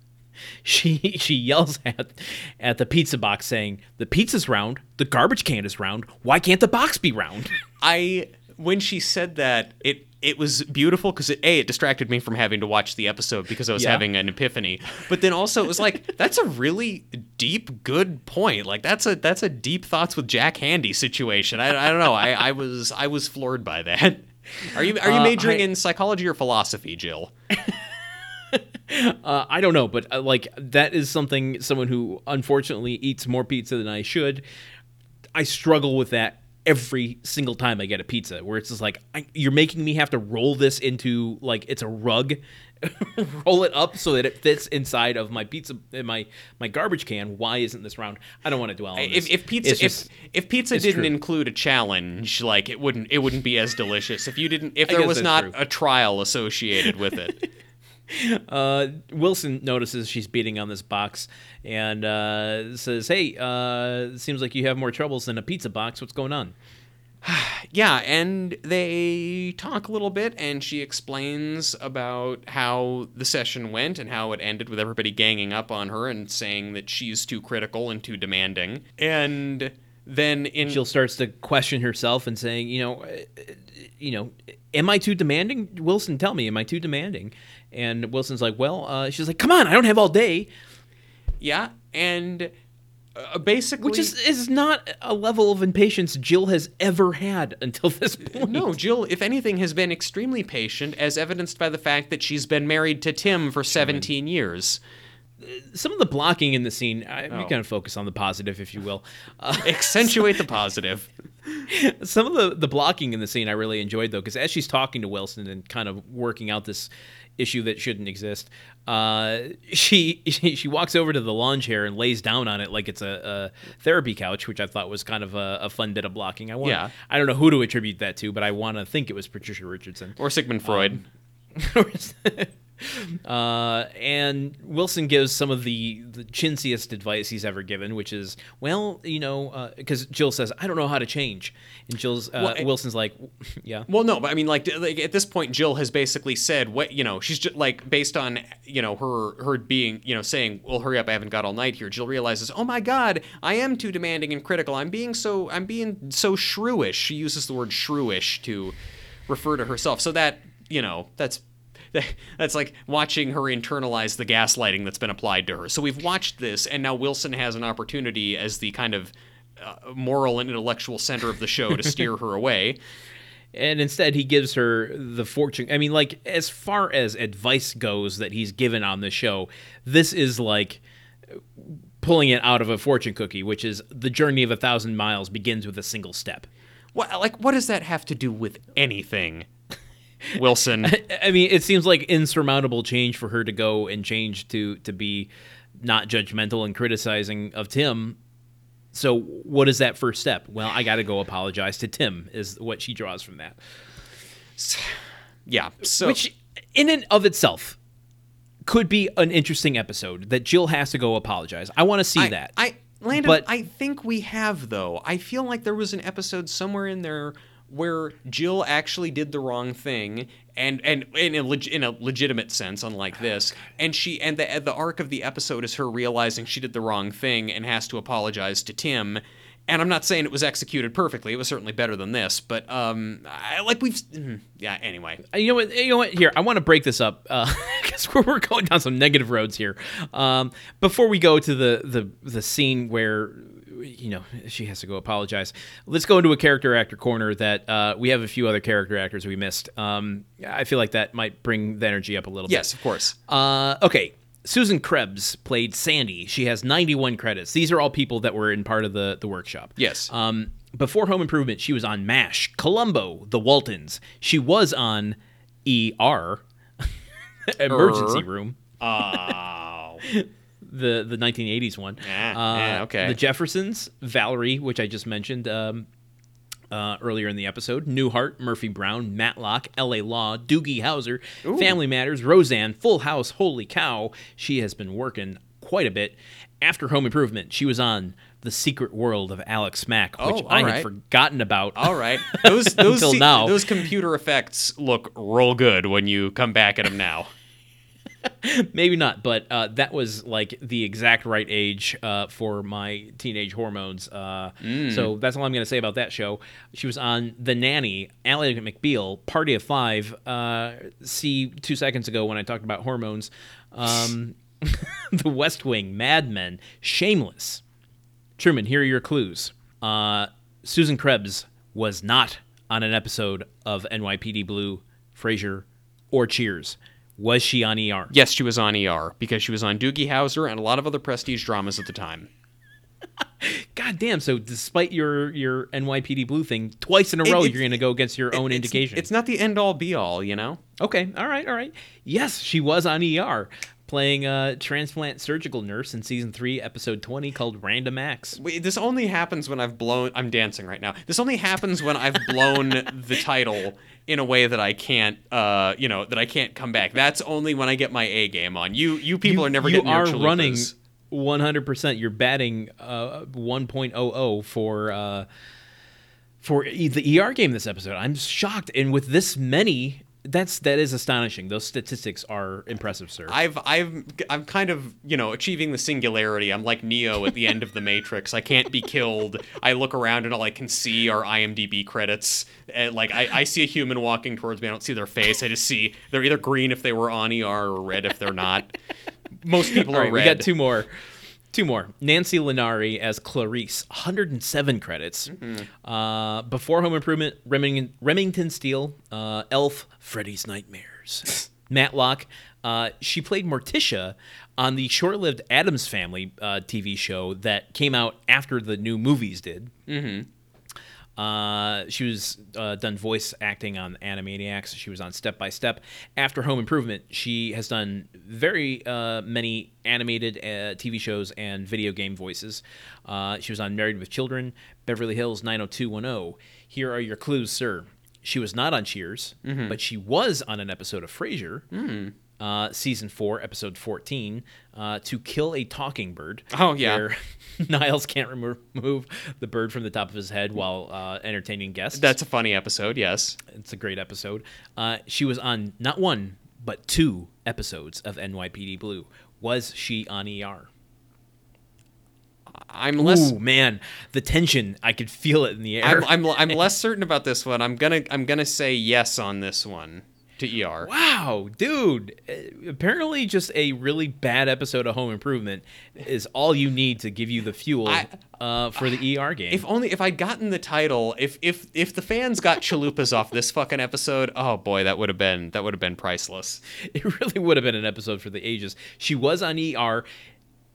She she yells at at the pizza box saying, "The pizza's round, the garbage can is round. Why can't the box be round?" I when she said that it it was beautiful because it a it distracted me from having to watch the episode because I was Yeah. having an epiphany. But then also it was like that's a really deep good point. Like that's a that's a deep thoughts with Jack Handey situation. I, I don't know. I, I was I was floored by that. Are you are you Uh, majoring I- in psychology or philosophy, Jill? Uh, I don't know, but uh, like that is something someone who unfortunately eats more pizza than I should. I struggle with that every single time I get a pizza, where it's just like I, you're making me have to roll this into like it's a rug, roll it up so that it fits inside of my pizza, in my my garbage can. Why isn't this round? I don't want to dwell on this. If, if pizza just- if if pizza didn't true. include a challenge, like it wouldn't it wouldn't be as delicious if you didn't if there was not true. a trial associated with it. uh, Wilson notices she's beating on this box and uh, says, "Hey, uh, seems like you have more troubles than a pizza box. What's going on?" Yeah, and they talk a little bit, and she explains about how the session went and how it ended with everybody ganging up on her and saying that she's too critical and too demanding. And then in Jill starts to question herself and saying, "You know, uh, you know, am I too demanding? Wilson, tell me, am I too demanding?" And Wilson's like, "Well," uh, she's like, "Come on, I don't have all day." yeah, and uh, basically, Which is is not a level of impatience Jill has ever had until this point. no, Jill, if anything, has been extremely patient, as evidenced by the fact that she's been married to Tim for 17 years. Some of the blocking in the scene, I, we Oh. kind of focus on the positive, if you will. Uh, Accentuate the positive. Some of the the blocking in the scene I really enjoyed though, because as she's talking to Wilson and kind of working out this issue that shouldn't exist, uh, she, she she walks over to the lawn chair and lays down on it like it's a, a therapy couch, which I thought was kind of a, a fun bit of blocking. I want, Yeah. I don't know who to attribute that to, but I want to think it was Patricia Richardson. Or Sigmund Freud. uh, and Wilson gives some of the, the chintziest advice he's ever given, which is, well, you know, because Jill says, I don't know how to change. And Jill's, uh, Well, Wilson's like, yeah. Well, no, but I mean, like, like at this point, Jill has basically said what you know. She's just like based on you know her her being you know saying, "Well, hurry up, I haven't got all night here." Jill realizes, "Oh my God, I am too demanding and critical. I'm being so I'm being so shrewish." She uses the word shrewish to refer to herself. So that you know that's. That's like watching her internalize the gaslighting that's been applied to her. So we've watched this, and now Wilson has an opportunity as the kind of uh, moral and intellectual center of the show to steer her away. And instead, he gives her the fortune. I mean, like, as far as advice goes that he's given on the show, this is like pulling it out of a fortune cookie, which is the journey of a thousand miles begins with a single step. What like what does that have to do with anything? Wilson. I mean, it seems like insurmountable change for her to go and change to to be not judgmental and criticizing of Tim. So, what is that first step? Well, I got to go apologize to Tim. Is what she draws from that. yeah. So Which, in and of itself, could be an interesting episode that Jill has to go apologize. I want to see I, that. I Landon, But- I think we have though. I feel like there was an episode somewhere in there where Jill actually did the wrong thing and and in a, leg, in a legitimate sense unlike this and she and the the arc of the episode is her realizing she did the wrong thing and has to apologize to Tim and I'm not saying it was executed perfectly. It was certainly better than this, but um, I, like we've, mm, yeah. Anyway, Uh, you know what? You know what? Here, I want to break this up because we're, we're going down some negative roads here. Um, before we go to the the the scene where you know she has to go apologize, let's go into a character actor corner. That uh, we have a few other character actors we missed. Um, I feel like that might bring the energy up a little bit. yes, of course. Uh, okay. Susan Krebs played Sandy. She has 91 credits. These are all people that were in part of the, the workshop. Yes. Um, before Home Improvement, she was on MASH, Columbo, The Waltons. She was on ER, Emergency Er. Room, Oh. the the 1980s one. Uh, Yeah, yeah, okay. The Jeffersons, Valerie, which I just mentioned um, uh, earlier in the episode, Newhart, Murphy Brown, Matlock, L.A. Law, Doogie Howser, Family Matters, Roseanne, Full House. Holy cow, she has been working quite a bit. After Home Improvement, she was on The Secret World of Alex Mack, which Oh, I all had forgotten about. All right. Those those Until se- now. those computer effects look real good when you come back at them now. Maybe not, but uh, that was like the exact right age uh, for my teenage hormones. Uh, Mm. So that's all I'm going to say about that show. She was on The Nanny, Ally McBeal, Party of Five. Uh, see, two seconds ago when I talked about hormones, um, The West Wing, Mad Men, Shameless. Truman, here are your clues. Uh, Susan Krebs was not on an episode of NYPD Blue, Frasier, or Cheers. Was she on ER? Yes, she was on ER because she was on Doogie Howser and a lot of other prestige dramas at the time. God damn! So despite your your NYPD Blue thing, twice in a row it- you're going to go against your own It's- indication. It's not the end all be all, you know. okay. All right. All right. Yes, she was on ER playing a transplant surgical nurse in season three, episode 20, called Random Acts. Wait, this only happens when I've blown. I'm dancing right now. This only happens when I've blown the title in a way that I can't, uh, you know, that I can't come back. That's only when I get my A game on. You, you people are never you getting your are chalupas. running 100%. You're batting uh, 1.00 for. Uh, for the ER game this episode, I'm shocked, and with this many, that's that is astonishing. Those statistics are impressive, sir. I've I've I'm kind of you know achieving the singularity. I'm like Neo at the end of the Matrix. I can't be killed. I look around and all I can see are IMDb credits. And like I, I see a human walking towards me. I don't see their face. I just see they're either green if they were on ER or red if they're not. Most people All are right, red. we got two more. Two more. Nancy Linari as Clarice, 107 credits. Uh, before Home Improvement, Remington, Remington Steele, uh, Elf, Freddy's Nightmares. Matlock. Uh, she played Morticia on the short-lived Addams Family uh, TV show that came out after the new movies did. Uh, she was uh, done voice acting on Animaniacs. She was on Step by Step. After Home Improvement, she has done very uh, many animated uh, TV shows and video game voices. Uh, she was on Married with Children, Beverly Hills 90210. Here are your clues, sir. She was not on Cheers, but she was on an episode of Frasier. Uh, season 4, episode 14, uh, To Kill a Talking Bird. Oh, yeah. where Niles can't remo- remove the bird from the top of his head while uh, entertaining guests. That's a funny episode. Yes. it's a great episode. Uh, she was on not one but two episodes of NYPD Blue. Was she on ER? I'm less. Ooh man, the tension! I could feel it in the air. I'm, I'm I'm less certain about this one. I'm gonna I'm gonna say yes on this one to ER. wow, dude! Uh, Apparently, just a really bad episode of Home Improvement is all you need to give you the fuel I- uh, for the ER game. If only if I'd gotten the title, if if if the fans got chalupas off this fucking episode, oh boy, that would have been that would have been priceless. It really would have been an episode for the ages. She was on ER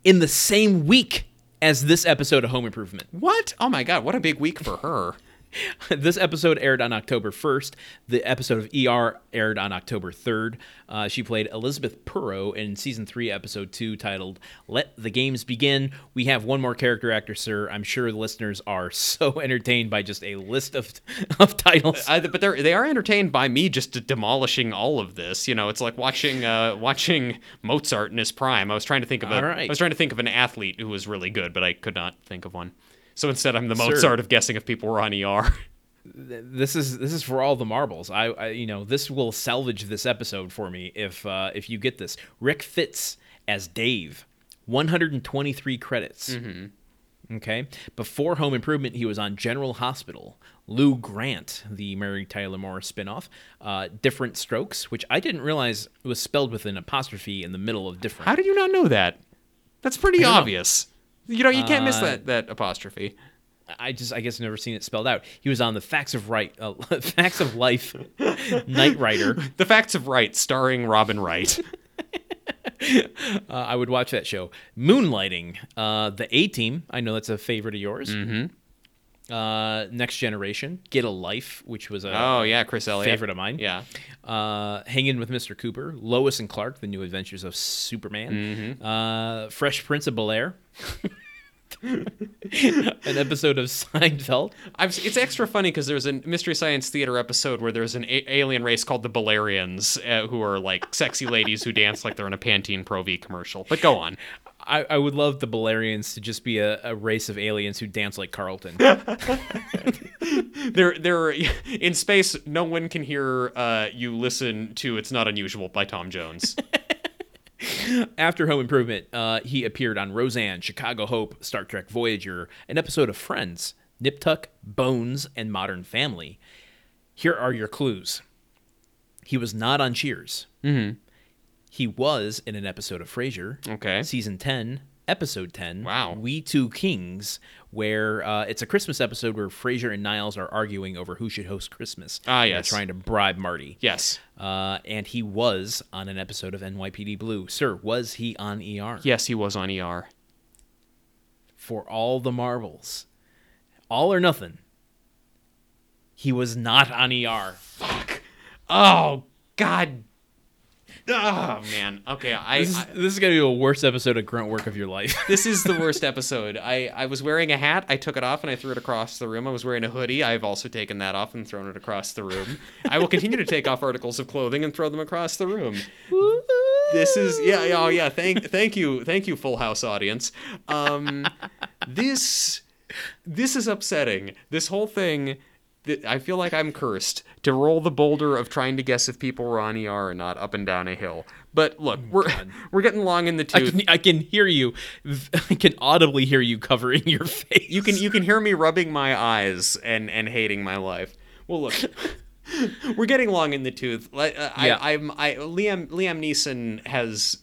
in the same week as this episode of Home Improvement. What? Oh my god, what a big week for her. this episode aired on October 1st. The episode of ER aired on October 3rd. Uh, she played Elizabeth Purrow in season 3, episode 2, titled Let the Games Begin. We have one more character actor, sir. I'm sure the listeners are so entertained by just a list of, of titles. I, but they're they are entertained by me just demolishing all of this. You know, it's like watching uh, watching Mozart in his prime. I was trying to think of a right. I was trying to think of an athlete who was really good, but I could not think of one. So instead, I'm the. Mozart of guessing if people were on ER. this is this is for all the marbles. I, I you know this will salvage this episode for me if uh, if you get this. Rick Fitts as Dave, 123 credits. Okay, before Home Improvement, he was on General Hospital. Lou Grant, the Mary Tyler Moore spinoff, uh, Different Strokes, which I didn't realize was spelled with an apostrophe in the middle of different. How did you not know that? That's pretty don't know. You know, you can't miss Uh, that that apostrophe. I just I guess never seen it spelled out. He was on the Facts of Right, uh, Facts of Life, Knight Rider. The Facts of Right, starring Robin Wright. Uh, I would watch that show. Moonlighting, uh, the A Team. I know that's a favorite of yours. Mm-hmm. Uh, Next Generation, Get a Life, which was a oh yeah, Chris Elliott. favorite of mine. Yeah. Uh, Hanging with Mr. Cooper, Lois and Clark, The New Adventures of Superman, uh, Fresh Prince of Bel Air, an episode of Seinfeld. I've, it's extra funny because there's a Mystery Science Theater episode where there's an a- alien race called the Bellerians, uh, who are like sexy ladies who dance like they're in a Pantene Pro V commercial. But go on. I, I would love the Bellerians to just be a, a race of aliens who dance like Carlton. They're they're in space. No one can hear uh, you listen to "It's Not Unusual" by Tom Jones. After Home Improvement, uh, he appeared on Roseanne, Chicago Hope, Star Trek Voyager, an episode of Friends, Nip Tuck, Bones, and Modern Family. Here are your clues. He was not on Cheers. Mm-hmm. He was in an episode of Frasier. Okay. Season 10, episode 10. Wow. We Two Kings, where uh, it's a Christmas episode where Frasier and Niles are arguing over who should host Christmas. Ah, They're trying to bribe Marty. yes, Uh, and he was on an episode of NYPD Blue. Sir, was he on ER? yes, he was on ER. For all the marbles. All or nothing. He was not on ER. Fuck. Oh God, Oh man. Okay, I, This is, I this is gonna be the worst episode of grunt work of your life. this is the worst episode. I I was wearing a hat. I took it off and I threw it across the room. I was wearing a hoodie. I've also taken that off and thrown it across the room. I will continue to take off articles of clothing and throw them across the room. This is yeah, yeah, oh yeah. Thank thank you. Thank you Full House audience. Um this this is upsetting. This whole thing th- I feel like I'm cursed to roll the boulder of trying to guess if people were on ER or not up and down a hill. But look, we're we're getting long in the I tooth. can, I can hear you. I can audibly hear you covering your face. You can you can hear me rubbing my eyes and and hating my life. Well, look, we're getting long in the tooth. Like, uh, Yeah. I, I'm I Liam Liam Neeson has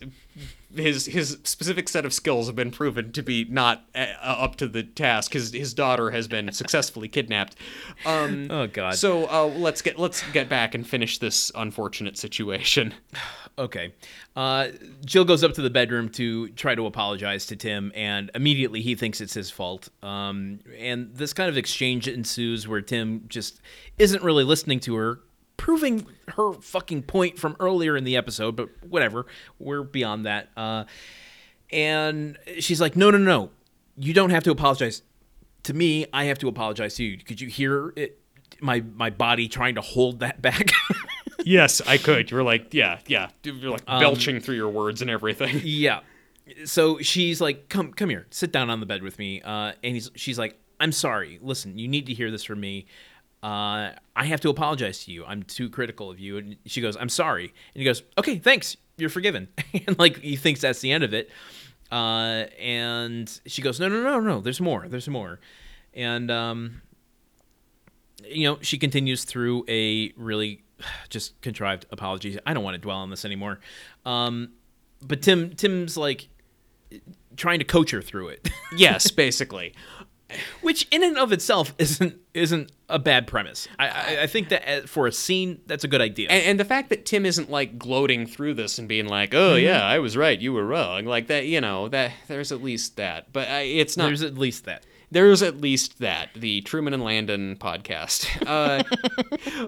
his his specific set of skills have been proven to be not uh, up to the task. His his daughter has been successfully kidnapped. Um, Oh, God. So uh, let's get let's get back and finish this unfortunate situation. Okay. Uh, Jill goes up to the bedroom to try to apologize to Tim, and immediately he thinks it's his fault. Um, and this kind of exchange ensues where Tim just isn't really listening to her, proving her fucking point from earlier in the episode, but whatever. We're beyond that. Uh, and she's like, no, no, no. You don't have to apologize to me. I have to apologize to you. Could you hear it? My, my body trying to hold that back. yes, I could. You're like yeah yeah. You're like belching through your words and everything. Yeah. So she's like, "Come, come here, sit down on the bed with me." Uh, and he's, she's like, "I'm sorry. Listen, you need to hear this from me. Uh, I have to apologize to you. I'm too critical of you." And she goes, "I'm sorry." And he goes, "Okay, thanks. You're forgiven." and like he thinks that's the end of it. Uh, and she goes, "No, no, no, no. There's more. There's more." And um, you know, she continues through a really just contrived apology. I don't want to dwell on this anymore. Um, but Tim, Tim's like trying to coach her through it, yes, basically. Which in and of itself isn't isn't a bad premise. I, I, I think that uh, for a scene, that's a good idea. And, and the fact that Tim isn't like gloating through this and being like, "Oh yeah, I was right, you were wrong," like that, you know, that there's at least that. But uh, it's not. There's at least that. There's at least that. The Truman and Landon podcast. Uh,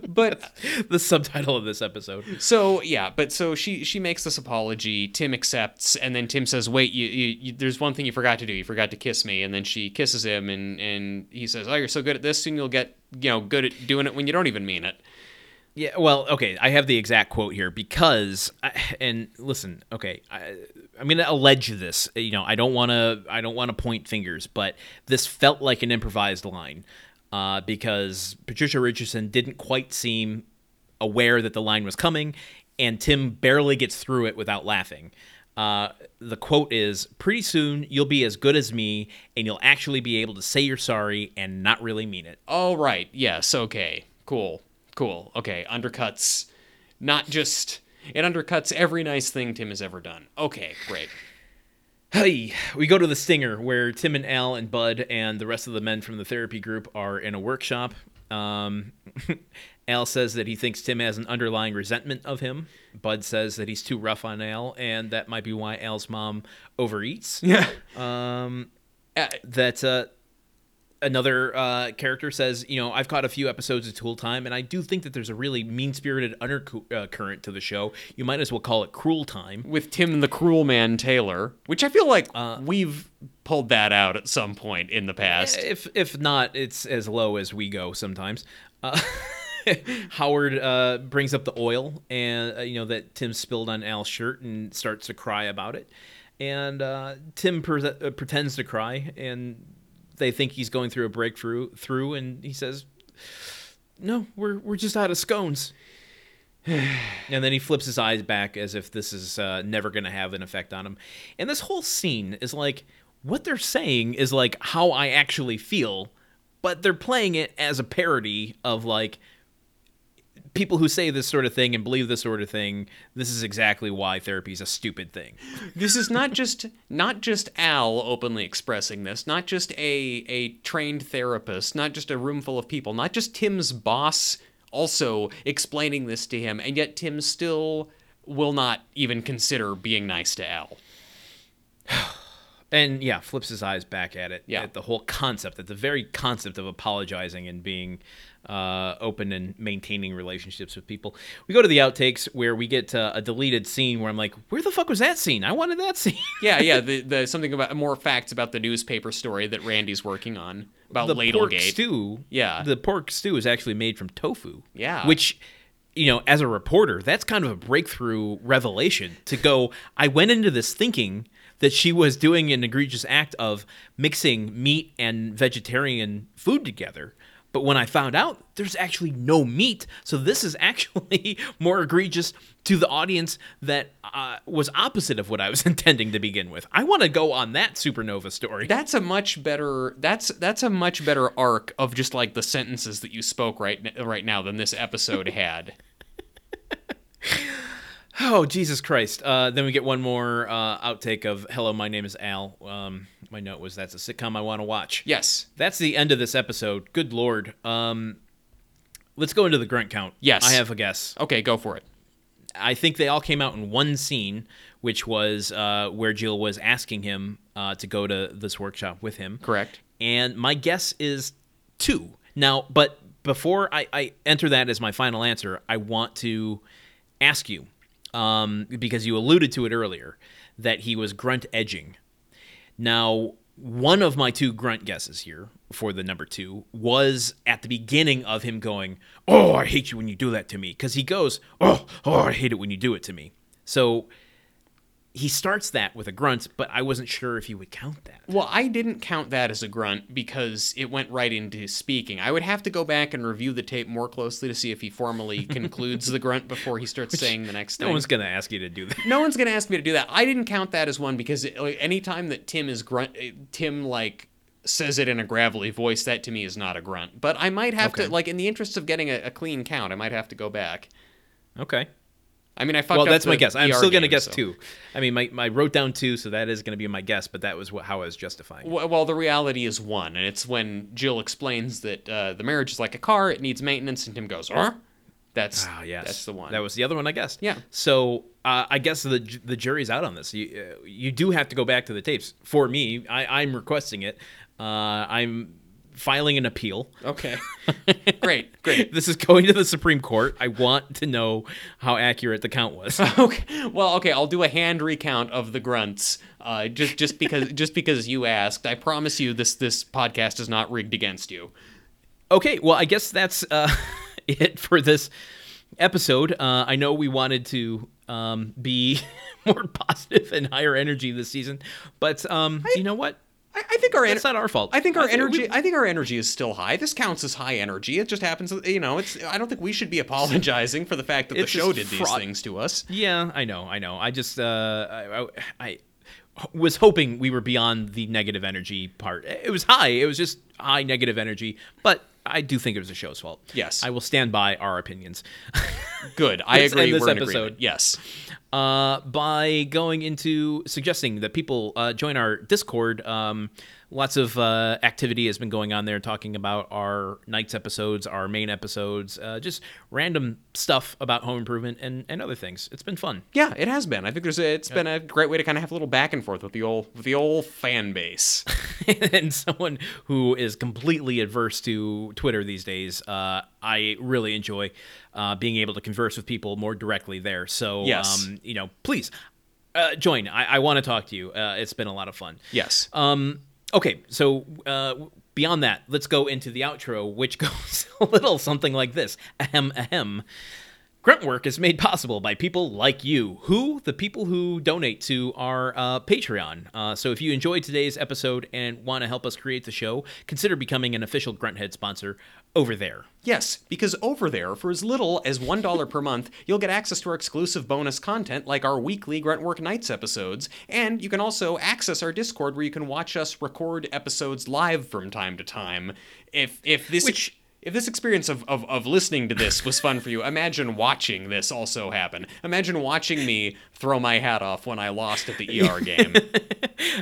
but The subtitle of this episode. so yeah, but so she she makes this apology. Tim accepts, and then Tim says, "Wait, you, you, you there's one thing you forgot to do. You forgot to kiss me." And then she kisses him, and and he says, "Oh, you're so good at this, soon you'll get you know good at doing it when you don't even mean it." Yeah, well, okay, I have the exact quote here because, I, and listen, okay, I, I'm going to allege this. You know, I don't want to, I don't want to point fingers, but this felt like an improvised line uh, because Patricia Richardson didn't quite seem aware that the line was coming, and Tim barely gets through it without laughing. Uh, the quote is Pretty soon you'll be as good as me, and you'll actually be able to say you're sorry and not really mean it. All right. Yes. Okay. Cool. Cool. Okay. Undercuts, not just. It undercuts every nice thing Tim has ever done. Okay. Great. Hey, we go to the stinger where Tim and Al and Bud and the rest of the men from the therapy group are in a workshop. Um, Al says that he thinks Tim has an underlying resentment of him. Bud says that he's too rough on Al, and that might be why Al's mom overeats. Yeah. Um, uh, that uh, another uh, character says, you know, I've caught a few episodes of Tool Time, and I do think that there's a really mean-spirited undercurrent to the show. You might as well call it Cruel Time. With Tim the Cruel Man Taylor, which I feel like Uh, we've pulled that out at some point in the past. If if not, it's as low as we go sometimes. Uh, Howard uh, brings up the oil and uh, you know that Tim spilled on Al's shirt and starts to cry about it. And uh, Tim pre- uh, pretends to cry, and they think he's going through a breakthrough. Through, and he says, "No, we're we're just out of scones." and then he flips his eyes back as if this is uh, never going to have an effect on him. And this whole scene is like what they're saying is like how I actually feel, but they're playing it as a parody of like people who say this sort of thing and believe this sort of thing. This is exactly why therapy is a stupid thing. this is not just not just Al openly expressing this, not just a a trained therapist, not just a room full of people, not just Tim's boss also explaining this to him, and yet Tim still will not even consider being nice to Al. and yeah, flips his eyes back at it. Yeah. at the whole concept, at the very concept of apologizing and being uh, open and maintaining relationships with people. We go to the outtakes where we get uh, a deleted scene where I'm like, where the fuck was that scene? I wanted that scene. Yeah, yeah. The, the something about more facts about the newspaper story that Randy's working on about the pork stew. Yeah. the pork stew is actually made from tofu. Yeah. which. You know, as a reporter, that's kind of a breakthrough revelation to go. I went into this thinking that she was doing an egregious act of mixing meat and vegetarian food together. But when I found out there's actually no meat, so this is actually more egregious to the audience that uh, was opposite of what I was intending to begin with. I want to go on that supernova story. That's a much better. That's that's a much better arc of just like the sentences that you spoke right right now than this episode had. Oh Jesus Christ! Uh, then we get one more uh, outtake of "Hello, my name is Al." Um, my note was that's a sitcom I want to watch. Yes. That's the end of this episode. Good lord. Um, let's go into the grunt count. Yes. I have a guess. Okay, go for it. I think they all came out in one scene, which was uh, where Jill was asking him uh, to go to this workshop with him. Correct. And my guess is two. Now, but before I, I enter that as my final answer, I want to ask you, um, because you alluded to it earlier, that he was grunt edging. Now, one of my two grunt guesses here for the number two was at the beginning of him going, Oh, I hate you when you do that to me. Because he goes, Oh, oh, I hate it when you do it to me. So he starts that with a grunt, but I wasn't sure if you would count that. Well, I didn't count that as a grunt because it went right into speaking. I would have to go back and review the tape more closely to see if he formally concludes the grunt before he starts saying the next No thing. one's going to ask you to do that. no one's gonna ask me to do that. I didn't count that as one because it, like, anytime that Tim is grunt, eh, Tim like says it in a gravelly voice, that to me is not a grunt. But I might have Okay. to, like, in the interest of getting a, a clean count, I might have to go back. Okay. I mean, I fucked Well, that's my guess. I'm ER still going to guess so- two. I mean, my, my wrote down two, so that is going to be my guess, but that was what, how I was justifying. it. Well, well, the reality is one, and it's when Jill explains that uh, the marriage is like a car; it needs maintenance, and Tim goes, "Huh?" That's Ah, yes, that's the one. That was the other one I guessed. Yeah. So uh, I guess the the jury's out on this. You uh, you do have to go back to the tapes. For me, I, I'm requesting it. Uh, I'm filing an appeal. okay. great, great. This is going to the Supreme Court. I want to know how accurate the count was. Okay. Well, okay. I'll do a hand recount of the grunts, uh, just just because just because you asked. I promise you, this this podcast is not rigged against you. Okay, well, I guess that's uh, it for this episode. Uh, I know we wanted to um, be more positive and higher energy this season, but um, you know what? I, I think our en- not our fault. I think our I think energy. we- I think our energy is still high. This counts as high energy. It just happens. You know, it's. I don't think we should be apologizing for the fact that the show did these things to us. Yeah, I know, I know. I just uh, I, I, I was hoping we were beyond the negative energy part. It was high. It was just high negative energy, but I do think it was the show's fault. Yes. I will stand by our opinions. Good. I agree. end this We're episode. agreement. Yes. uh, by going into suggesting that people uh, join our Discord. Um, lots of uh, activity has been going on there, talking about our nights episodes, our main episodes, uh, just random stuff about home improvement and, and other things. It's been fun. Yeah, it has been. I think there's a, it's been a great way to kind of have a little back and forth with the old with the old fan base. and someone who is completely adverse to Twitter these days, uh, I really enjoy uh, being able to converse with people more directly there. So, Yes. um, you know, please uh, join. I, I want to talk to you. Uh, it's been a lot of fun. Yes. Um, okay, so uh, beyond that, let's go into the outro, which goes a little something like this. Ahem, ahem. Gruntwork is made possible by people like you. Who? The people who donate to our uh, Patreon. Uh, so if you enjoyed today's episode and want to help us create the show, consider becoming an official Grunthead sponsor over there. Yes, because over there, for as little as $1 per month, you'll get access to our exclusive bonus content like our weekly Gruntwork Nights episodes, and you can also access our Discord where you can watch us record episodes live from time to time. If if this Which- if this experience of, of, of listening to this was fun for you, imagine watching this also happen. Imagine watching me throw my hat off when I lost at the ER game.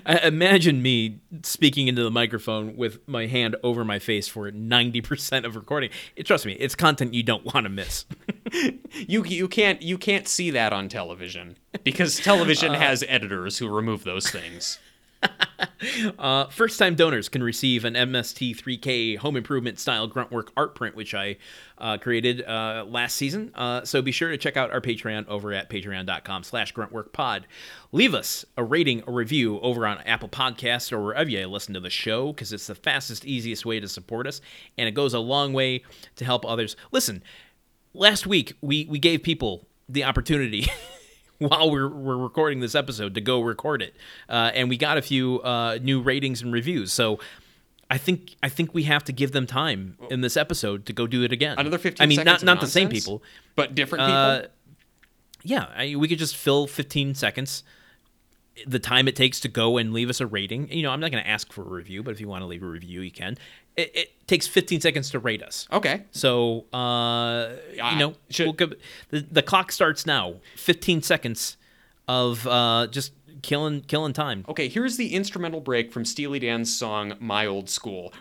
Uh, imagine me speaking into the microphone with my hand over my face for 90% of recording. It, trust me, it's content you don't want to miss. you you can't you can't see that on television because television has editors who remove those things. Uh, first time donors can receive an MST3K home improvement style gruntwork art print, which I uh, created uh, last season. Uh, so be sure to check out our Patreon over at patreon.com slash gruntworkpod. Leave us a rating, a review over on Apple Podcasts or wherever you listen to the show because it's the fastest, easiest way to support us. And it goes a long way to help others. Listen, last week we, we gave people the opportunity while we're, we're recording this episode to go record it. Uh, and we got a few uh, new ratings and reviews. So i think i think we have to give them time in this episode to go do it again. Another 15 i mean not not the same people. But different people. uh, yeah I, we could just fill 15 seconds the time it takes to go and leave us a rating you know i'm not going to ask for a review but if you want to leave a review you can it, it takes 15 seconds to rate us okay. so, uh, you know, should- we'll go, the the clock starts now. Fifteen seconds of uh, just killing killing time. Okay, here's the instrumental break from Steely Dan's song My Old School.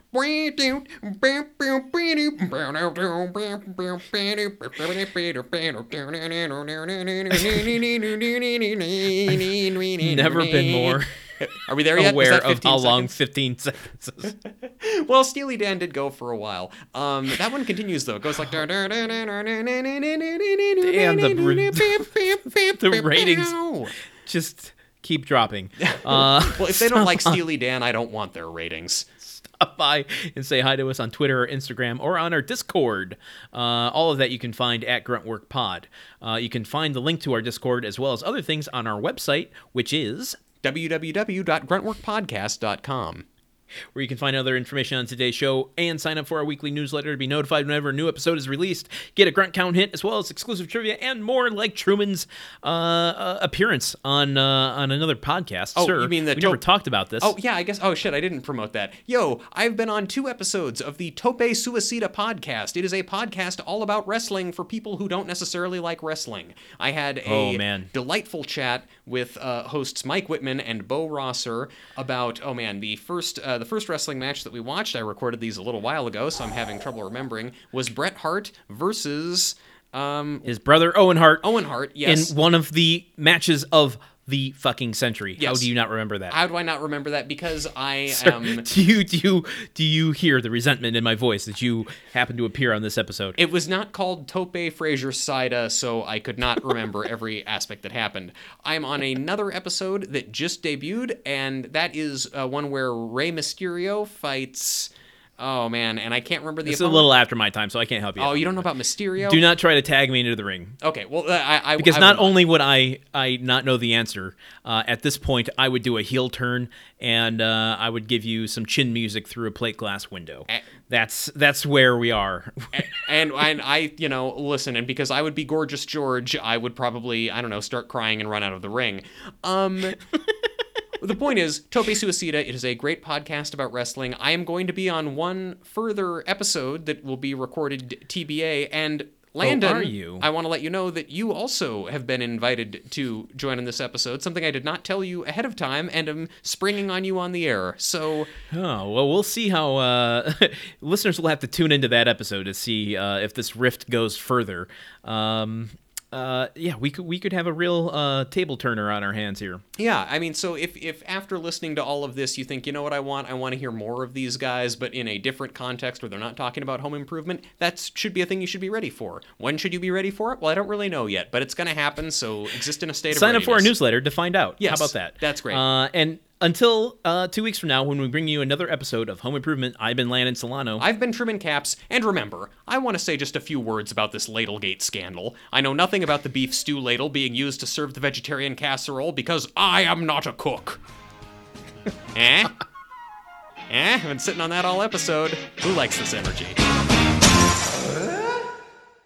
Never been more Are we there yet? Aware of 15 how long fifteen seconds is. Well, Steely Dan did go for a while. Um, that one continues though. It goes like the the ratings. Just keep dropping. Uh, Well, if they don't like Steely Dan, I don't want their ratings. stop by and say hi to us on Twitter or Instagram or on our Discord. Uh, all of that you can find at Gruntwork Pod. Uh, you can find the link to our Discord as well as other things on our website, which is www.gruntworkpodcast.com. where you can find other information on today's show and sign up for our weekly newsletter to be notified whenever a new episode is released. Get a grunt count hint as well as exclusive trivia and more, like Truman's uh, uh, appearance on uh, on another podcast. Oh, Sir, you mean the we never talked about this? Oh, yeah, I guess. Oh, shit, I didn't promote that. Yo, I've been on two episodes of the Tope Suicida podcast. It is a podcast all about wrestling for people who don't necessarily like wrestling. I had a Oh, man. delightful chat with uh, hosts Mike Whitman and Bo Rosser about, oh man, the first uh, the first wrestling match that we watched. I recorded these a little while ago, so I'm having trouble remembering. Was Bret Hart versus um, His brother Owen Hart Owen Hart? Yes. in one of the matches of the fucking century. How do you not remember that? How do I not remember that? Because I Sir, am. do you do you do you hear the resentment in my voice that you happen to appear on this episode? It was not called Tope Suicida, so I could not remember every aspect that happened. I'm on another episode that just debuted, and that is uh, one where Rey Mysterio fights. Oh man, and I can't remember the. It's a little after my time, so I can't help you. Oh, out. you don't know about Mysterio? Do not try to tag me into the ring. Okay, well, uh, I, I Because I not only would I I not know the answer, uh, at this point I would do a heel turn and uh, I would give you some chin music through a plate glass window. That's that's where we are. and and I, you know, listen, and because I would be gorgeous George, I would probably, I don't know, start crying and run out of the ring. Um The point is, Tope Suicida, it is a great podcast about wrestling. I am going to be on one further episode that will be recorded TBA, and Landon, are you? I want to let you know that you also have been invited to join in this episode, something I did not tell you ahead of time, and I'm springing on you on the air. So, Oh well, we'll see how uh, listeners will have to tune into that episode to see uh, if this rift goes further. Um, uh, yeah, we could we could have a real uh, table turner on our hands here. Yeah, I mean, so if if after listening to all of this you think, you know what I want, I want to hear more of these guys, but in a different context where they're not talking about home improvement, that should be a thing you should be ready for. When should you be ready for it? Well, I don't really know yet, but it's going to happen, so exist in a state of Sign up for our newsletter to find out. Yes, how about that? that's great. Uh, and until uh, two weeks from now, when we bring you another episode of Home Improvement, I've been Landon Solano. I've been trimming caps, and remember, I want to say just a few words about this Ladlegate scandal. I know nothing about the beef stew ladle being used to serve the vegetarian casserole because I am not a cook. eh? Eh? I've been sitting on that all episode. Who likes this energy?